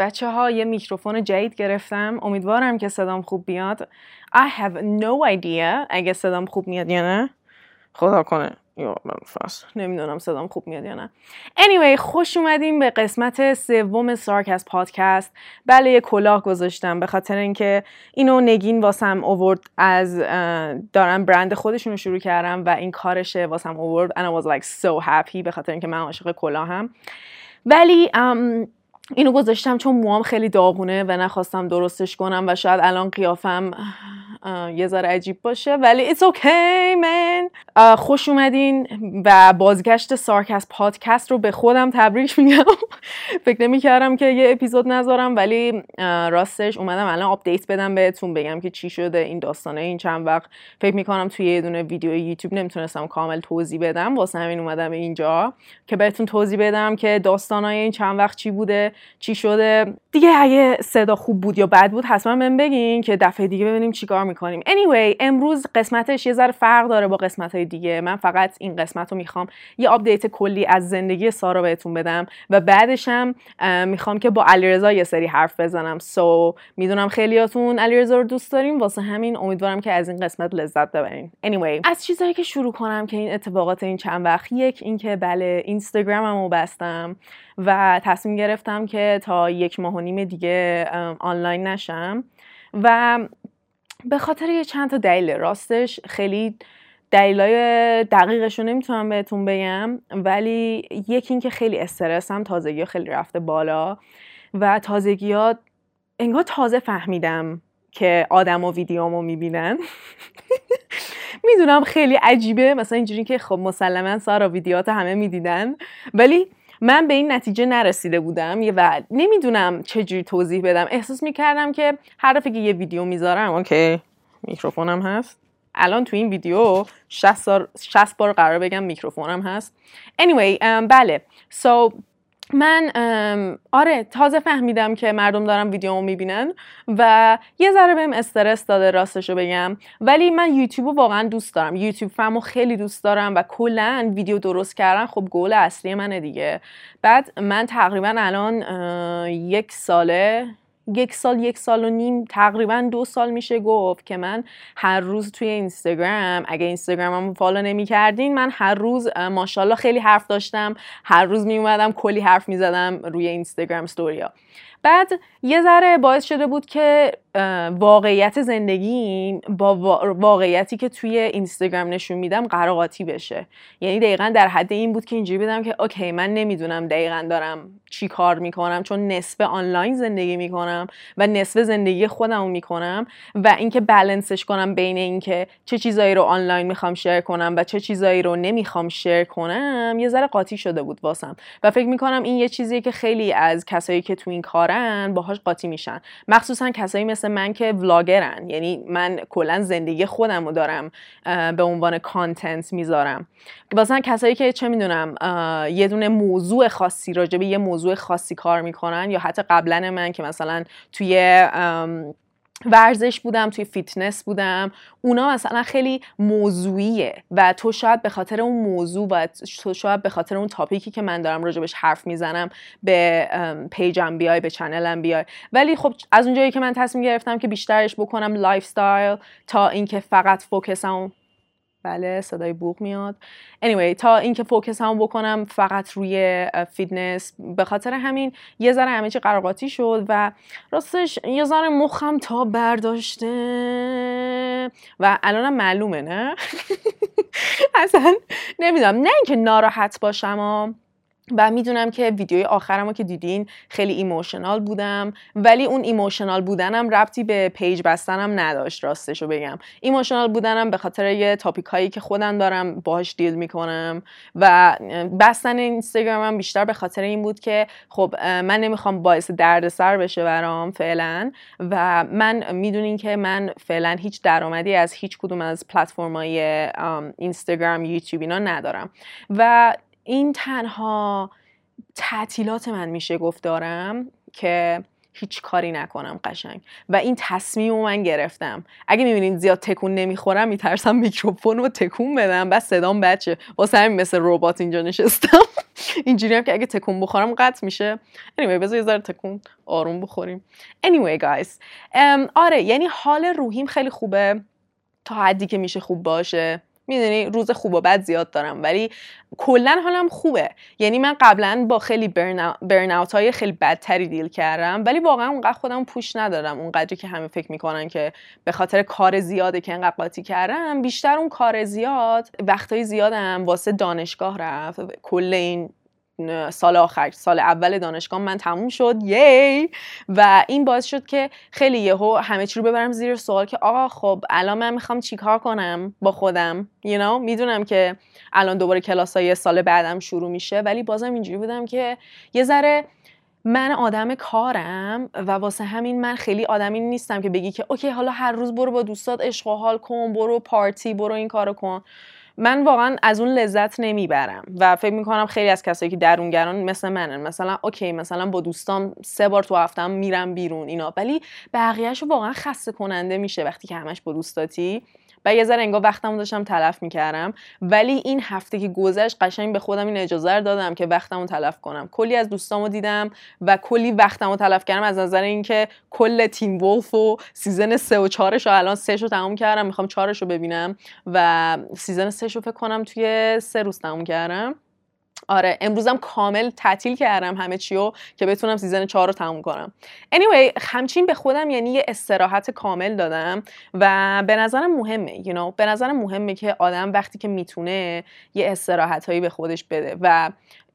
بچه ها یه میکروفون جدید گرفتم. امیدوارم که صدام خوب بیاد. I have no idea اگه صدام خوب میاد یا نه. خدا کنه. یا نمی‌دونم صدام خوب میاد یا نه. Anyway خوش اومدیم به قسمت سوم سارکست پادکست بله یه کلاه گذاشتم به خاطر اینکه اینو نگین واسم اوورد از دارم برند خودشون رو شروع کردم و این کارشه واسم اوورد and I was like so happy به خاطر اینکه من عاشق کلاهم. ولی اینو گذاشتم چون موام خیلی داغونه و نخواستم درستش کنم و شاید الان قیافم یه ذره عجیب باشه. ولی it's okay man. خوش اومدین و بازگشت سارکست پادکست رو به خودم تبریک میگم. فکر نمی کردم که یه اپیزود نذارم ولی راستش اومدم الان update بدم بهتون بگم که چی شده این داستانه این چند وقت. فکر می‌کنم توی یه دونه ویدیو یوتیوب نمی‌تونستم کامل توضیح بدم واسه همین اومدم اینجا. که بهتون توضیح بدم که داستانای این چند وقت چی بوده. چی شده. دیگه اگه صدا خوب بود یا بد بود حتما بهم بگین که دفعه دیگه ببینیم چیکار می‌کنیم. Anyway امروز قسمتش یه ذره فرق داره با قسمت های دیگه. من فقط این قسمت رو می‌خوام یه update کلی از زندگی سارا بهتون بدم و بعدشم می‌خوام که با علیرضا یه سری حرف بزنم. so, می‌دونم خیلیاتون علیرضا رو دوست داریم واسه همین امیدوارم که از این قسمت لذت ببرین. Anyway از چیزایی که شروع کنم که این اتفاقات این چند وقت یک اینکه بله اینستاگراممو بستم و تصمیم گرفتم که تا یک ماه و نیم دیگه آنلاین نشم. و به خاطر یه چند تا دلیل راستش خیلی دلیلای دقیقش رو نمی‌تونم بهتون بگم ولی یکی اینکه خیلی استرسم تازگی ها خیلی رفته بالا و تازگی ها انگار تازه فهمیدم که آدم و ویدیومو می‌بینن. می‌دونم خیلی عجیبه مثلا اینجوری که خب مسلما سارا ویدیوات همه می‌دیدن ولی من به این نتیجه نرسیده بودم و نمی‌دونم چجوری توضیح بدم. احساس می‌کردم که هر دفعه که یه ویدیو می‌ذارم اوکی میکروفونم هست. الان تو این ویدیو 60, 60 بار قرار بگم میکروفونم هست. Anyway بله. So من آره تازه فهمیدم که مردم دارم ویدیومو می‌بینن و یه ذره بهم استرس داده راستشو بگم. ولی من یوتیوب رو واقعا دوست دارم. یوتیوب فهمو خیلی دوست دارم و کلا ویدیو درست کردن خب گول اصلی منه دیگه. بعد من تقریبا الان یک ساله یک سال یک سال و نیم تقریبا دو سال میشه گفت که من هر روز توی اینستاگرام اگه اینستاگرامم فالو نمی کردین من هر روز ماشاءالله خیلی حرف داشتم. هر روز می اومدم کلی حرف می زدم روی اینستاگرام ستوریا بعد یه ذره باعث شده بود که واقعیت زندگیم با واقعیتی که توی اینستاگرام نشون میدم قراقاتی بشه. یعنی دقیقا در حد این بود که اینجوری بدم که اوکی من نمی‌دونم دقیقا دارم چی کار می‌کنم؟ چون نصف آنلاین زندگی می‌کنم و نصف زندگی خودم می‌کنم و اینکه بلنسش کنم بین اینکه چه چیزایی رو آنلاین می‌خوام شیر کنم و چه چیزایی رو نمی‌خوام شیر کنم یه ذره قاطی شده بود واسم. و فکر می‌کنم این یه چیزیه که خیلی از کسایی که تو این کارن باهاش قاطی میشن. مخصوصا کسایی مثل من که ولاگرن یعنی من کلا زندگی خودم رو دارم به عنوان content می‌ذارم. مثلا کسایی که چه می‌دونم یه دونه موضوع خاصی راجع به یه موضوع خاصی کار می‌کنن یا حتی قبلا من که مثلا توی ورزش بودم توی فیتنس بودم اونا مثلا خیلی موضوعیه و تو شاید به خاطر اون موضوع و تو شاید به خاطر اون topic ی که من دارم راجبش حرف می‌زنم به page م بیای به channel م بیای. ولی خب از اونجایی که من تصمیم گرفتم که بیشترش بکنم life تا اینکه فقط focus م بله صدای بوق میاد. Anyway تا اینکه focus م بکنم فقط روی فیتنس به خاطر همین یه ذره همه چی قر و قاطی شد و راستش یه ذره مخم تاب برداشته. و الانم معلومه نه؟ اصلا نمی‌دونم. نه اینکه ناراحت باشم و می‌دونم که ویدیوی آخرم رو که دیدین خیلی emotional بودم ولی اون emotional بودنم ربطی به page بستنم نداشت راستشو بگم. emotional بودنم به خاطر یه topic هایی که خودم دارم باهاش deal می‌کنم و بستن اینستاگرامم بیشتر به خاطر این بود که خب من نمی‌خوام باعث دردسر بشه برام فعلا و من می‌دونین که من فعلا هیچ درآمدی از هیچ کدوم از پلتفرم‌های اینستاگرام یوتیوب اینا ندارم. و این تنها تعطیلات من میشه گفت دارم که هیچ کاری نکنم قشنگ. و این تصمیم رو من گرفتم. اگه می‌بینید زیاد تکون نمی‌خورم میترسم میکروفون رو تکون بدم. بس صدام بچه واسه همین مثل ربات اینجا نشستم. اینجوری هم که اگه تکون بخورم قطع میشه. Anyway بذار یه ذره تکون آروم بخوریم. Anyway guys. آره یعنی حال روحیم خیلی خوبه. تا حدی که میشه خوب باشه. می‌دونی روز خوب و بد زیاد دارم ولی کلا حالم خوبه. یعنی من قبلا با خیلی برن اوت های خیلی بدتری دیل کردم ولی واقعا اونقدر خودم پوش ندارم. اونقدری که همه فکر می‌کنن که به خاطر کار زیاده که انقدر قاطی کردم بیشتر اون کار زیاد وقتای زیادم واسه دانشگاه رفت. کل این سال آخر سال اول دانشگاه من تموم شد یی! و این باعث شد که خیلی یهو همه چی رو ببرم زیر سوال که آقا خب الان من می‌خوام چیکار کنم با خودم؟ You know می‌دونم که الان دوباره کلاس های سال بعدم شروع میشه ولی بازم اینجوری بودم که یه ذره من آدم کارم و واسه همین من خیلی آدمی نیستم که بگی که اوکی حالا هر روز برو با دوستات عشق و حال کن برو پارتی برو این کارو کن. من واقعا از اون لذت نمی‌برم و فکر می‌کنم خیلی از کسایی که درونگران مثل منن مثلا okay مثلا با دوستام سه بار تو هفتم میرم بیرون اینا. ولی بقیهش واقعا خسته کننده میشه وقتی که همش با دوستاتی و یه ذره انگار وقتمو داشتم تلف می‌کردم. ولی این هفته که گذشت قشنگ به خودم این اجازه رو دادم که وقتمو تلف کنم. کلی از دوستامو دیدم و کلی وقتمو تلف کردم از نظر اینکه کل Teen Wolf و season سه و چهارش رو الان سه رو تموم کردم. می‌خوام چهارش رو ببینم و season سه رو فکر کنم توی سه روز تموم کردم. آره امروزم کامل تعطیل کردم همه چیو که بتونم season چهار رو تموم کنم anyway همچین به خودم یعنی یه استراحت کامل دادم و به نظرم مهمه you know? به نظرم مهمه که آدم وقتی که می‌تونه یه استراحت هایی به خودش بده و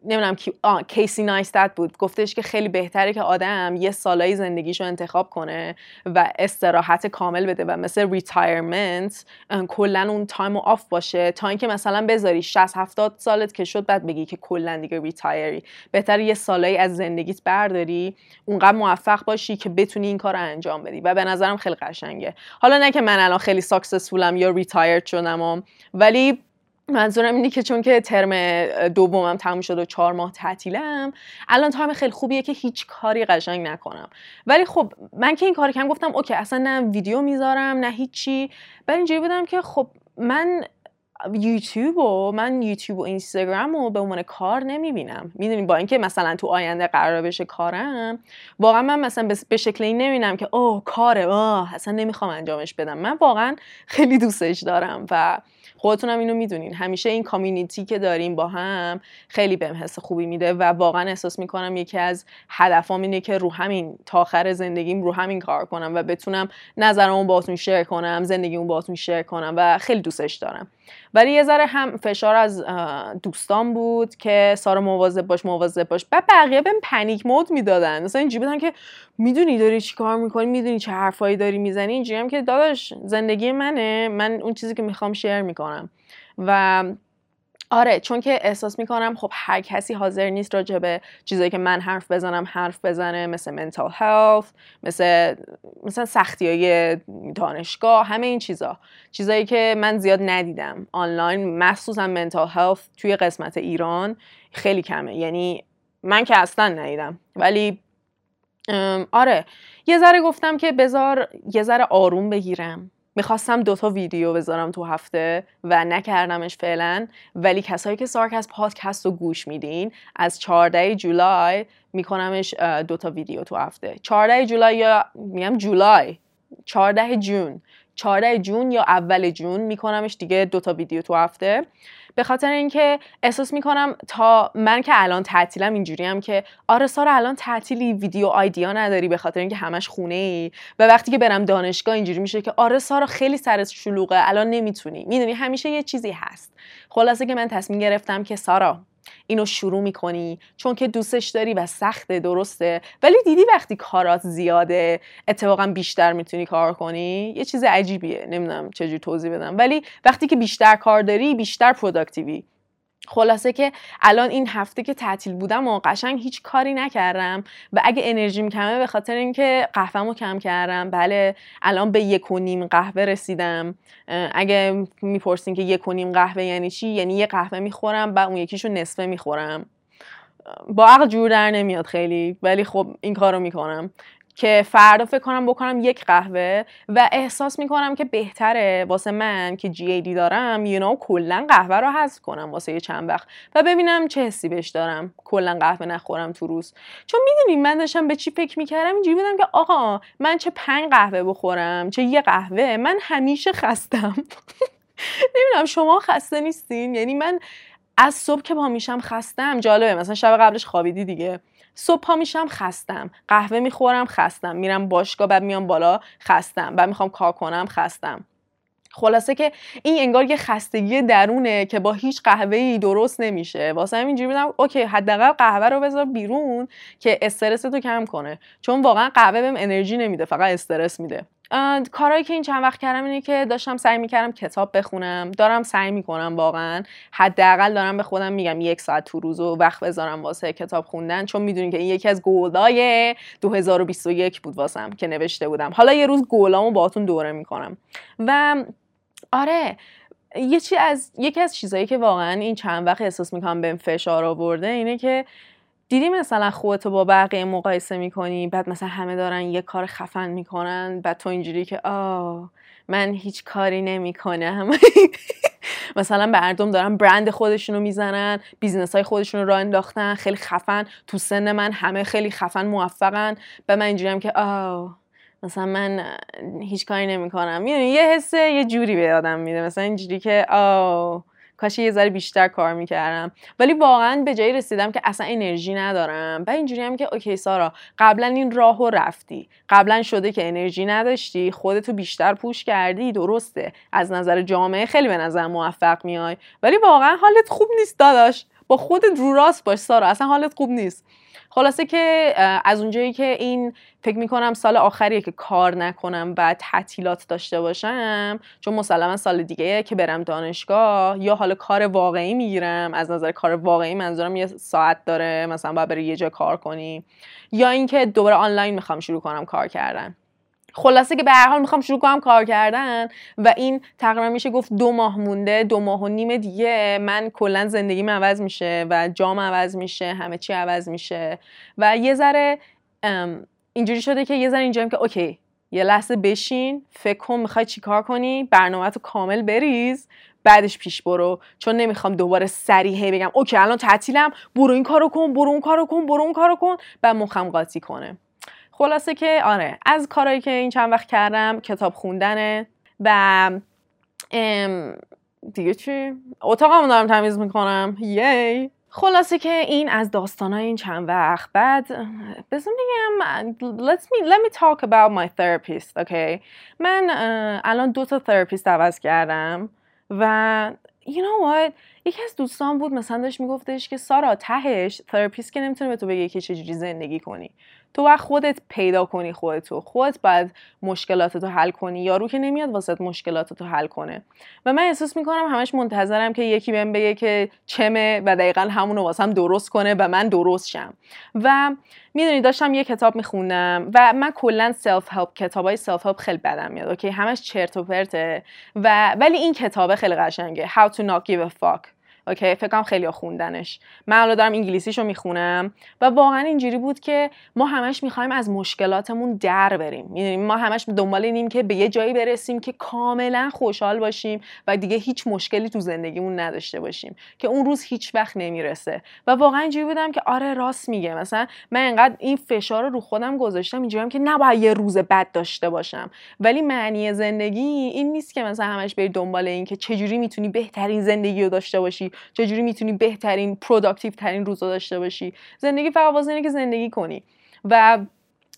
نمی‌دونم کی Casey Neistat بود. گفتش که خیلی بهتره که آدم یه سالایی زندگیشو انتخاب کنه و استراحت کامل بده و مثل retirement کلا اون time off باشه تا اینکه مثلا بذاری 60 70 سالت که شد بعد بگی که کلا دیگه retire ی بهتر یه سالایی از زندگیت برداری اونقدر موفق باشی که بتونی این کار رو انجام بدی و به نظرم خیلی قشنگه. حالا نه که من الان خیلی successful م یا retired شدم ولی منظورم اینه که چون که ترم دومم تموم شد و چهار ماه تعطیلم الان time خیلی خوبیه که هیچ کاری قشنگ نکنم. ولی خب من که این کار کردم گفتم okay اصلا نه ویدیو می‌ذارم نه هیچی. بعد اینجوری بودم که خب من یوتیوب و من یوتیوب و اینستاگرام رو به عنوان کار نمی‌بینم. می‌دونی با اینکه مثلا تو آینده قرار بشه کارم واقعا من مثلا به شکل این نمی‌بینم که اوه کاره اوه اصلا نمی‌خوام انجامش بدم. من واقعا خیلی دوستش دارم و خودتونم اینو می‌دونین. همیشه این community که داریم با هم خیلی بهم حس خوبی میده و واقعا احساس می‌کنم یکی از هدفام اینه که رو همین تا آخر زندگیم رو همین کار کنم و بتونم نظرمو باهاتون شیر کنم زندگیمو باهاتون شیر کنم و خیلی دوستش دارم. ولی یه ذره هم فشار از دوستان بود که سارا مواظب باش مواظب باش. بعد بقیه بهم پنیک مود می‌دادن. مثلا اینجوری بودن که می‌دونی داری چی کار می‌کنی می‌دونی چه حرفایی داری می‌زنی. اینجوری هم که داداش زندگی منه. من اون چیزی که می‌خوام شیر می‌کنم. و آره چون که احساس می‌کنم خب هر کسی حاضر نیست راجع به چیزایی که من حرف بزنم حرف بزنه مثل mental health مثل مثلا سختی های دانشگاه همه این چیزا. چیزایی که من زیاد ندیدم. آنلاین مخصوصا mental health توی قسمت ایران خیلی کمه. یعنی من که اصلا ندیدم. ولی آره. یه ذره گفتم که بذار یه ذره آروم بگیرم. می‌خواستم دوتا ویدیو بذارم تو هفته و نکردمش فعلا ولی کسایی که سارکست پادکست رو گوش میدین از 14 جولای میکنمش دوتا ویدیو تو هفته. 14 جولای یا میگم جولای 14 جون. 14 جون یا اول جون میکنمش دیگه دوتا ویدیو تو هفته. به خاطر اینکه احساس می‌کنم تا من که الان تعطیلم اینجوری هم که آره سارا الان تعطیلی ویدیو آیدیا نداری به خاطر اینکه همش خونه ای و وقتی که برم دانشگاه اینجوری میشه که آره سارا خیلی سرت شلوغه الان نمی‌تونی. می‌دونی همیشه یه چیزی هست. خلاصه که من تصمیم گرفتم که سارا اینو شروع می‌کنی چون که دوستش داری و سخته درسته. ولی دیدی وقتی کارات زیاده اتفاقا بیشتر می‌تونی کار کنی؟ یه چیز عجیبیه. نمی‌دونم چجوری توضیح بدم. ولی وقتی که بیشتر کار داری بیشتر پروداکتیوی خلاصه که الان این هفته که تعطیل بودم و قشنگ هیچ کاری نکردم و اگه انرژیم کمه به خاطر اینکه قهوهمو کم کردم. بله الان به یک و نیم قهوه رسیدم. اگه می‌پرسین که یک و نیم قهوه یعنی چی؟ یعنی یه قهوه می‌خورم و اون یکیشو نصفه می‌خورم. با عقل جور در نمیاد خیلی ولی خب این کارو می‌کنم. که فردا فکر کنم بکنم یک قهوه و احساس می‌کنم که بهتره واسه من که جی دی دارم یو نو کلا قهوه رو حذف کنم واسه یه چند وقت و ببینم چه حسی بهش دارم. کلا قهوه نخورم تو روز. چون می‌دونیم من داشتم به چی فکر می‌کردم؟ اینجوری بودم که آقا من چه پنج قهوه بخورم چه یه قهوه من همیشه خستم. نمی‌دونم شما خسته نیستین؟ یعنی من از صبح که با میشم خستم. جالبه مثلا شب قبلش خوابیدی دیگه. صبح پا میشم خستم. قهوه می‌خورم خستم. میرم باشگاه بعد میام بالا خستم. بعد می‌خوام کار کنم خستم. خلاصه که این انگار یه خستگی درونه که با هیچ قهوه ای درست نمیشه. واسه همین اینجوری بودم اوکی حداقل قهوه رو بذار بیرون که استرس تو کم کنه. چون واقعا قهوه بهم انرژی نمیده فقط استرس میده. کارهایی که این چند وقت کردم اینه که داشتم سعی می‌کردم کتاب بخونم. دارم سعی می‌کنم واقعا. حداقل دارم به خودم میگم یک ساعت تو روز و وقت بذارم واسه کتاب خوندن. چون می‌دونین که این یکی از گولای 2021 بود واسم که نوشته بودم. حالا یه روز گولامو باهاتون دوره می‌کنم. و آره یه چی از یکی از چیزایی که واقعا این چند وقت احساس می‌کنم بهم فشار آورده اینه که دیدی مثلا خودتو با بقیه مقایسه می‌کنی؟ بعد مثلا همه دارن یه کار خفن می‌کنن بعد تو اینجوری که آه من هیچ کاری نمی‌کنم. مثلا مردم دارن برند خودشونو می‌زنن business های خودشون رو راه انداختن خیلی خفن. تو سن من همه خیلی خفن موفقن. به من اینجوریم که آه مثلا من هیچ کاری نمی‌کنم. می‌دونی یه حسه یه جوری به آدم میده. مثلا اینجوری که آه کاش یه ذره بیشتر کار می‌کردم. ولی واقعا به جایی رسیدم که اصلا انرژی ندارم. و اینجوری هم که اوکی سارا قبلا این راهو رفتی. قبلا شده که انرژی نداشتی خودتو بیشتر پوش کردی درسته. از نظر جامعه خیلی به نظر موفق میای. ولی واقعا حالت خوب نیست داداش. با خودت رو راست باش سارا. اصلا حالت خوب نیست. خلاصه که از اونجایی که این فکر می‌کنم سال آخریه که کار نکنم و تعطیلات داشته باشم چون مسلما سال دیگه که برم دانشگاه یا حالا کار واقعی می‌گیرم از نظر کار واقعی منظورم یه ساعت داره مثلا باید بری یه جا کار کنی یا اینکه دوباره آنلاین می‌خوام شروع کنم کار کردن. خلاصه که به هر حال می‌خوام شروع کنم کار کردن و این تقریبا میشه گفت دو ماه مونده دو ماه و نیم دیگه من کلا زندگیم عوض میشه و جام عوض میشه همه چی عوض میشه و یه ذره اینجوری شده که یه ذره اینجا که okay یه لحظه بشین فکر کن می‌خوای چیکار کنی برنامه تو کامل بریز بعدش پیش برو. چون نمی‌خوام دوباره سریع هی بگم okay الان تعطیلم برو این کارو کن برو اون کارو کن برو اون کارو کن بعد مخم قاطی کنه. خلاصه که آره از کارهایی که این چند وقت کردم کتاب خوندنه و دیگه چی؟ اتاقمو دارم تمیز می‌کنم. yay! خلاصه که این از داستانهای این چند وقت بعد بزن بگم let me, let me talk about my therapist okay من الان دو تا therapist عوض کردم و you know what یکی از دوستان بود مثلا داشت میگفتش که سارا تهش تراپیست که نمی‌تونه به تو بگه که چجوری زندگی کنی. تو باید خودت پیدا کنی خودتو. خودت باید مشکلاتتو حل کنی. یارو که نمیاد واسه مشکلاتتو حل کنه. و من احساس می‌کنم همش منتظرم که یکی بهم بگه که چمه و دقیقا همونو واسم درست کنه و من درست شم. و می‌دونی داشتم یه کتاب میخوندم و من کلا self help کتابای self help خیلی بدم میاد okay؟ همش چرت و پرته. و ولی این کتابه خیلی قشنگه. How to not give a fuck. okay فکرم خیلیا خوندنش. من الان دارم انگلیسیشو می‌خونم و واقعا اینجوری بود که ما همش می‌خوایم از مشکلاتمون در بریم. می‌دونیم ما همش دنبال اینیم که به یه جایی برسیم که کاملا خوشحال باشیم و دیگه هیچ مشکلی تو زندگیمون نداشته باشیم که اون روز هیچ وقت نمی‌رسه. و واقعا اینجوری بودم که آره راست میگه. مثلا من انقدر این فشار رو رو خودم گذاشتم اینجوریام که نباید یه روز بد داشته باشم. ولی معنی زندگی این نیست که مثلا همش بری دنبال این که چجوری می‌تونی بهترین زندگی رو داشته باشی. چجوری می‌تونی بهترین productive ترین روزا داشته باشی؟ زندگی فقط واسه اینه که زندگی کنی. و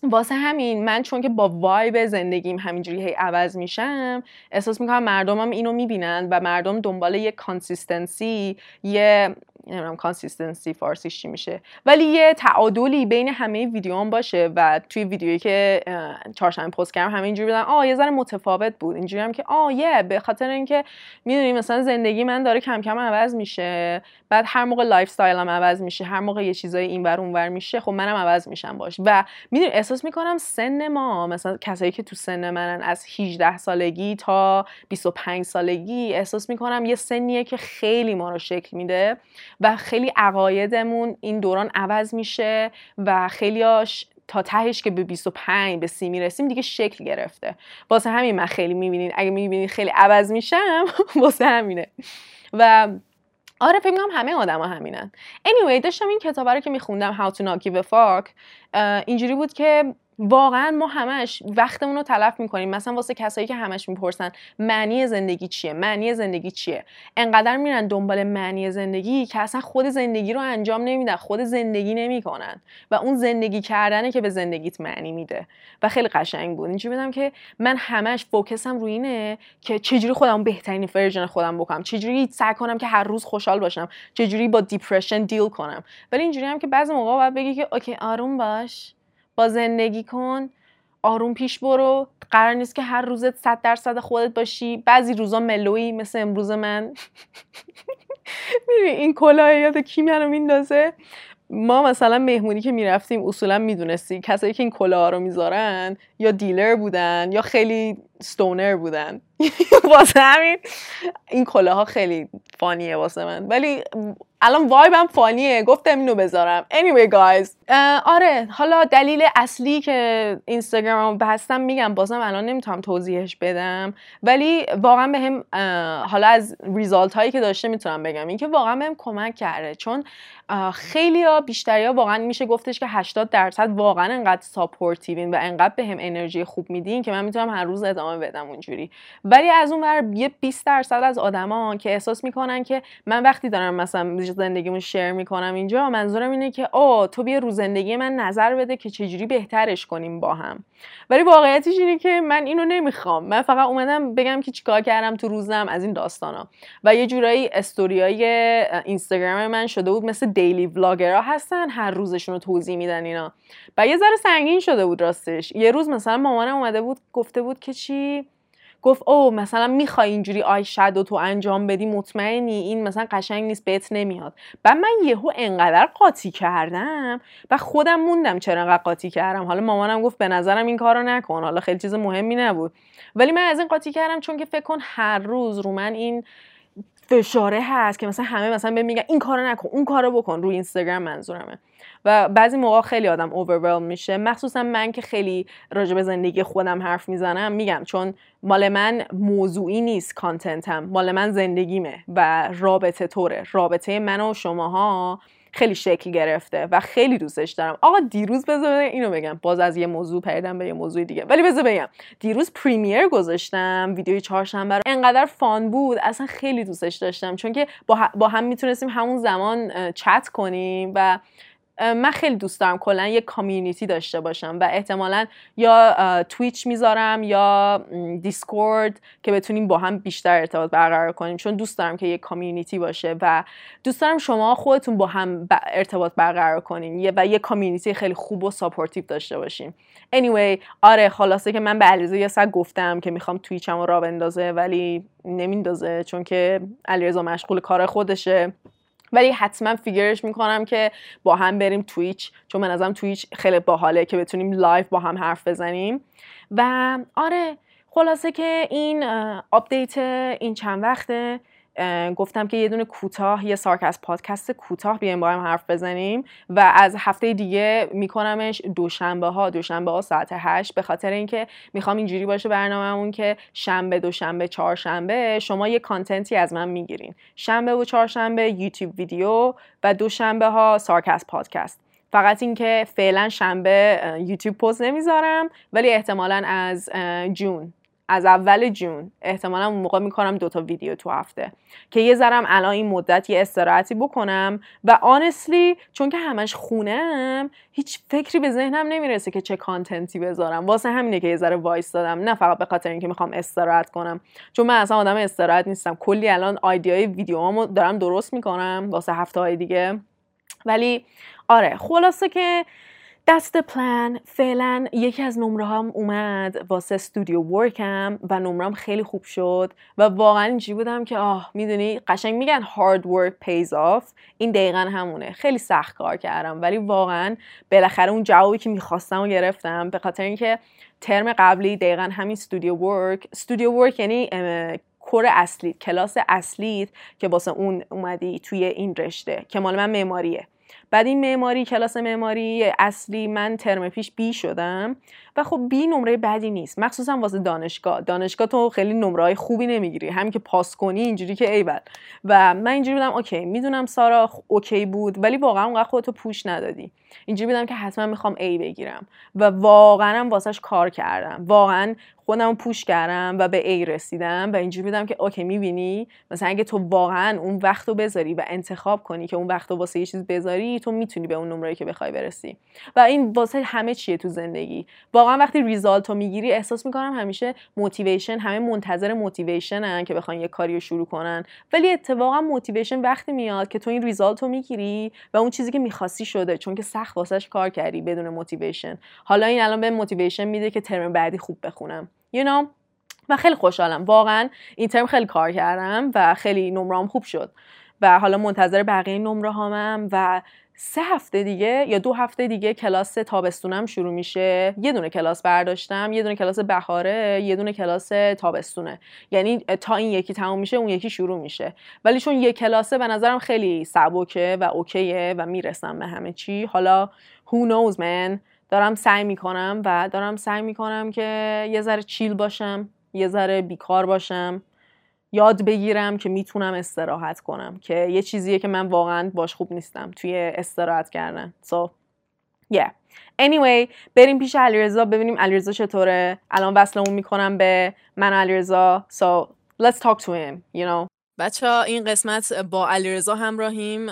واسه همین من چون که با vibe زندگیم همینجوری هی عوض میشم احساس می‌کنم مردمم اینو می‌بینن و مردم دنبال یه consistency یه نمی‌دونم consistency فارسیش چی میشه. ولی یه تعادلی بین همه ویدیوام باشه و توی ویدیویی که چهارشنبه پست کردم همه اینجوری بودن آه یه ذره متفاوت بود. اینجوری هم که آه یه به خاطر اینکه می‌دونی مثلا زندگی من داره کم کم عوض میشه. بعد هر موقع lifestyle م عوض میشه هر موقع یه چیزای اینور اونور میشه خب منم عوض میشم باهاش. و می‌دونی احساس می‌کنم سن ما مثلا کسایی که تو سن منن از 18 سالگی تا 25 سالگی احساس می‌کنم یه سنیه که خیلی ما رو شکل میده. و خیلی عقایدمون این دوران عوض میشه و خیلیاش تا تهش که به 25 به 30 می‌رسیم دیگه شکل گرفته. واسه همین من خیلی می‌بینین اگه می‌بینین خیلی عوض میشم واسه همینه. و آره فکر کنم همه آدما همینن. Anyway داشتم این کتابه رو که میخوندم How to Not Give a Fuck اینجوری بود که واقعا ما همش وقتمون رو تلف می‌کنیم. مثلا واسه کسایی که همش می‌پرسن معنی زندگی چیه؟ معنی زندگی چیه؟ انقدر میرن دنبال معنی زندگی که اصلا خود زندگی رو انجام نمیدن خود زندگی نمی‌کنن و اون زندگی کردنه که به زندگیت معنی میده. و خیلی قشنگ بود. اینجوری بودم که من همش focus م روی اینه که چجوری خودم بهترین version خودم بکنم. چجوری سعی کنم که هر روز خوشحال باشم. چجوری با depression deal کنم. ولی اینجوری هم که بعضی موقع باید بگی که okay آروم باش. با زندگی کن آروم پیش برو. قرار نیست که هر روزت صد درصد خودت باشی. بعضی روزا mellow ی مثل امروز من. میری این کلاه یاد کی منو میندازه؟ ما مثلا مهمونی که می‌رفتیم اصولا می‌دونستی کسایی که این کلاه رو می‌ذارن یا دیلر بودن یا خیلی ستونر بودن. واسه همین این کلاه ها خیلی فانیه واسه من. ولی الان وایبم فانیه. گفتم اینو بذارم. Anyway guys. آره حالا دلیل اصلی که اینستاگرام بستم میگم بازم الان نمی‌تونم توضیحش بدم. ولی واقعا بهم حالا از result هایی که داشته می‌تونم بگم. اینکه واقعا بهم کمک کرده. چون خیلی ها بیشتری ها واقعا میشه گفتش که 80 درصد واقعا انقدر supportive ین و انقدر بهم انرژی خوب میدین که من می‌تونم هر روز ادامه بدم اونجوری. ولی از اون ور یه 20 درصد از آدما که احساس می‌کنن که من وقتی دارم مثلا زندگیمو share می‌کنم اینجا منظورم اینه که آ تو بیا رو زندگی من نظر بده که چجوری بهترش کنیم با هم. ولی واقعیتش اینه که من اینو نمی‌خوام. من فقط اومدم بگم که چیکار کردم تو روزم از این داستانا. و یه جورایی استوریای اینستاگرام من شده بود مثل دیلی ولاگرها هستن هر روزشون رو توضیح میدن اینا. و یه ذره سنگین شده بود راستش. یه روز مثلا مامانم اومده بود گفته بود که چی؟ گفت او مثلا می‌خوای اینجوری آی شادو تو انجام بدی مطمئنی؟ این مثلا قشنگ نیست بهت نمیاد. بعد من یهو انقدر قاطی کردم و خودم موندم چرا انقدر قاطی کردم. حالا مامانم گفت به نظرم این کارو نکن. حالا خیلی چیز مهمی نبود. ولی من از این قاطی کردم چون که فکر کن هر روز رو من این فشاره هست که مثلا همه مثلا به میگن این کارو نکن اون کارو بکن روی اینستاگرام منظورمه. و بعضی موقع خیلی آدم اوورولم میشه. مخصوصا من که خیلی راجع به زندگی خودم حرف می‌زنم میگم چون مال من موضوعی نیست کانتنتم مال من زندگیمه و رابطه طوره. رابطه من و شماها خیلی شکل گرفته و خیلی دوستش دارم. آقا دیروز بذار اینو بگم. باز از یه موضوع پریدم به یه موضوع دیگه. ولی بذار بگم دیروز پریمیر گذاشتم ویدیوی چهارشنبه رو. انقدر فان بود اصلا خیلی دوستش داشتم. چون که با هم می‌تونستیم همون زمان چت کنیم و من خیلی دوست دارم کلا یه کامیونیتی داشته باشم و احتمالا یا تویچ می‌ذارم یا دیسکورد که بتونیم با هم بیشتر ارتباط برقرار کنیم. چون دوست دارم که یه کامیونیتی باشه و دوست دارم شما خودتون با هم ارتباط برقرار کنین و یه community خیلی خوب و supportive داشته باشین anyway آره خلاصه که من به علیرضا یه گفتم که می‌خوام Twitch م رو راه بندازه ولی نمیندازه چون که علیرضا مشغول کار خودشه. ولی حتما figure ش می‌کنم که با هم بریم Twitch چون من نظرم Twitch خیلی باحاله که بتونیم live با هم حرف بزنیم. و آره خلاصه که این update این چند وقته. گفتم که یه دونه کوتاه یه از پادکست کوتاه بیایم با هم حرف بزنیم و از هفته دیگه میکنمش دوشنبه ها دوشنبه ها ساعت هشت. به خاطر اینکه می‌خوام اینجوری باشه برنامهمون که شنبه دوشنبه چهارشنبه شما یه content ی از من می‌گیرین. شنبه و چهارشنبه یوتیوب ویدیو و دوشنبه ها سارکست پادکست. فقط اینکه فعلا شنبه یوتیوب پست نمی‌ذارم ولی احتمالا از June. از اول June احتمالا اون موقع می‌کنم دوتا ویدیو تو هفته که یه ذرم الان این مدت یه استراحتی بکنم و honestly چون که همش خونم هیچ فکری به ذهنم نمی‌رسه که چه content ی بذارم. واسه همینه که یه ذره وایسادم. نه فقط به خاطر اینکه می‌خوام استراحت کنم. چون من اصلا آدم استراحت نیستم. کلی الان idea ی ویدیوهامو دارم درست می‌کنم واسه هفته های دیگه. ولی آره خلاصه که The plan فعلا یکی از نمره هم اومد واسه استودیو ورکم و نمرم خیلی خوب شد و واقعا اینجوری بودم که آه می‌دونی قشنگ میگن hard work pays off. این دقیقا همونه. خیلی سخت کار کردم ولی واقعا بالاخره اون جوابی که می‌خواستم و گرفتم به خاطر اینکه ترم قبلی دقیقا همین استودیو ورک استودیو ورک یعنی کور اصلی کلاس اصلیت که واسه اون اومدی توی این رشته که مال من معماریه. بعد این معماری کلاس معماری اصلی من ترم پیش B شدم و خب B نمره بدی نیست. مخصوصا واسه دانشگاه. دانشگاه تو خیلی نمره های خوبی نمی‌گیری. همین که پاس کنی اینجوری که ایول. و من اینجوری بودم okay می‌دونم سارا okay بود ولی واقعا اونقدر خودتو push ندادی. اینجوری بودم که حتما می‌خوام A بگیرم. و واقعا واسش کار کردم. واقعا خودم push کردم و به A رسیدم و اینجوری بودم که okay می‌بینی؟ مثلا اگه تو واقعا اون وقت رو بذاری و انتخاب کنی که اون وقت رو واسه یه چیز بذاری تو می‌تونی به اون نمره که بخوای برسی. و این واسه همه چیه تو زندگی. واقعا وقتی result رو می‌گیری احساس می‌کنم همیشه motivation همه منتظر motivation ن که بخوان یه کاری رو شروع کنن. ولی اتفاقا motivation وقتی میاد که تو این result رو می‌گیری و اون چیزی که می‌خواستی شده چون که سخت واسش کار کردی بدون motivation حالا این الان بهم motivation میده که ترم بعدی خوب بخونم. You know? و خیلی خوشحالم. واقعا این ترم خیلی کار کردم و خیلی نمرام خوب شد. و حالا منتظر بقیه نمره هامم و سه هفته دیگه یا دو هفته دیگه کلاس تابستونم شروع میشه. یه دونه کلاس برداشتم یه دونه کلاس بهاره یه دونه کلاس تابستونه. یعنی تا این یکی تموم میشه اون یکی شروع میشه. ولی چون یه کلاسه به نظرم خیلی سبکه و اوکیه و می‌رسم به همه چی. حالا who knows man. دارم سعی می‌کنم و دارم سعی می‌کنم که یه ذره چیل باشم یه ذره بیکار باشم یاد بگیرم که می‌تونم استراحت کنم که یه چیزیه که من واقعا باش خوب نیستم توی استراحت کردن. So yeah. Anyway بریم پیش علیرضا ببینیم علیرضا چطوره. الان وصلمون می‌کنم به من علیرضا. So let's talk to him you know. بچه ها این قسمت با علیرضا همراهیم.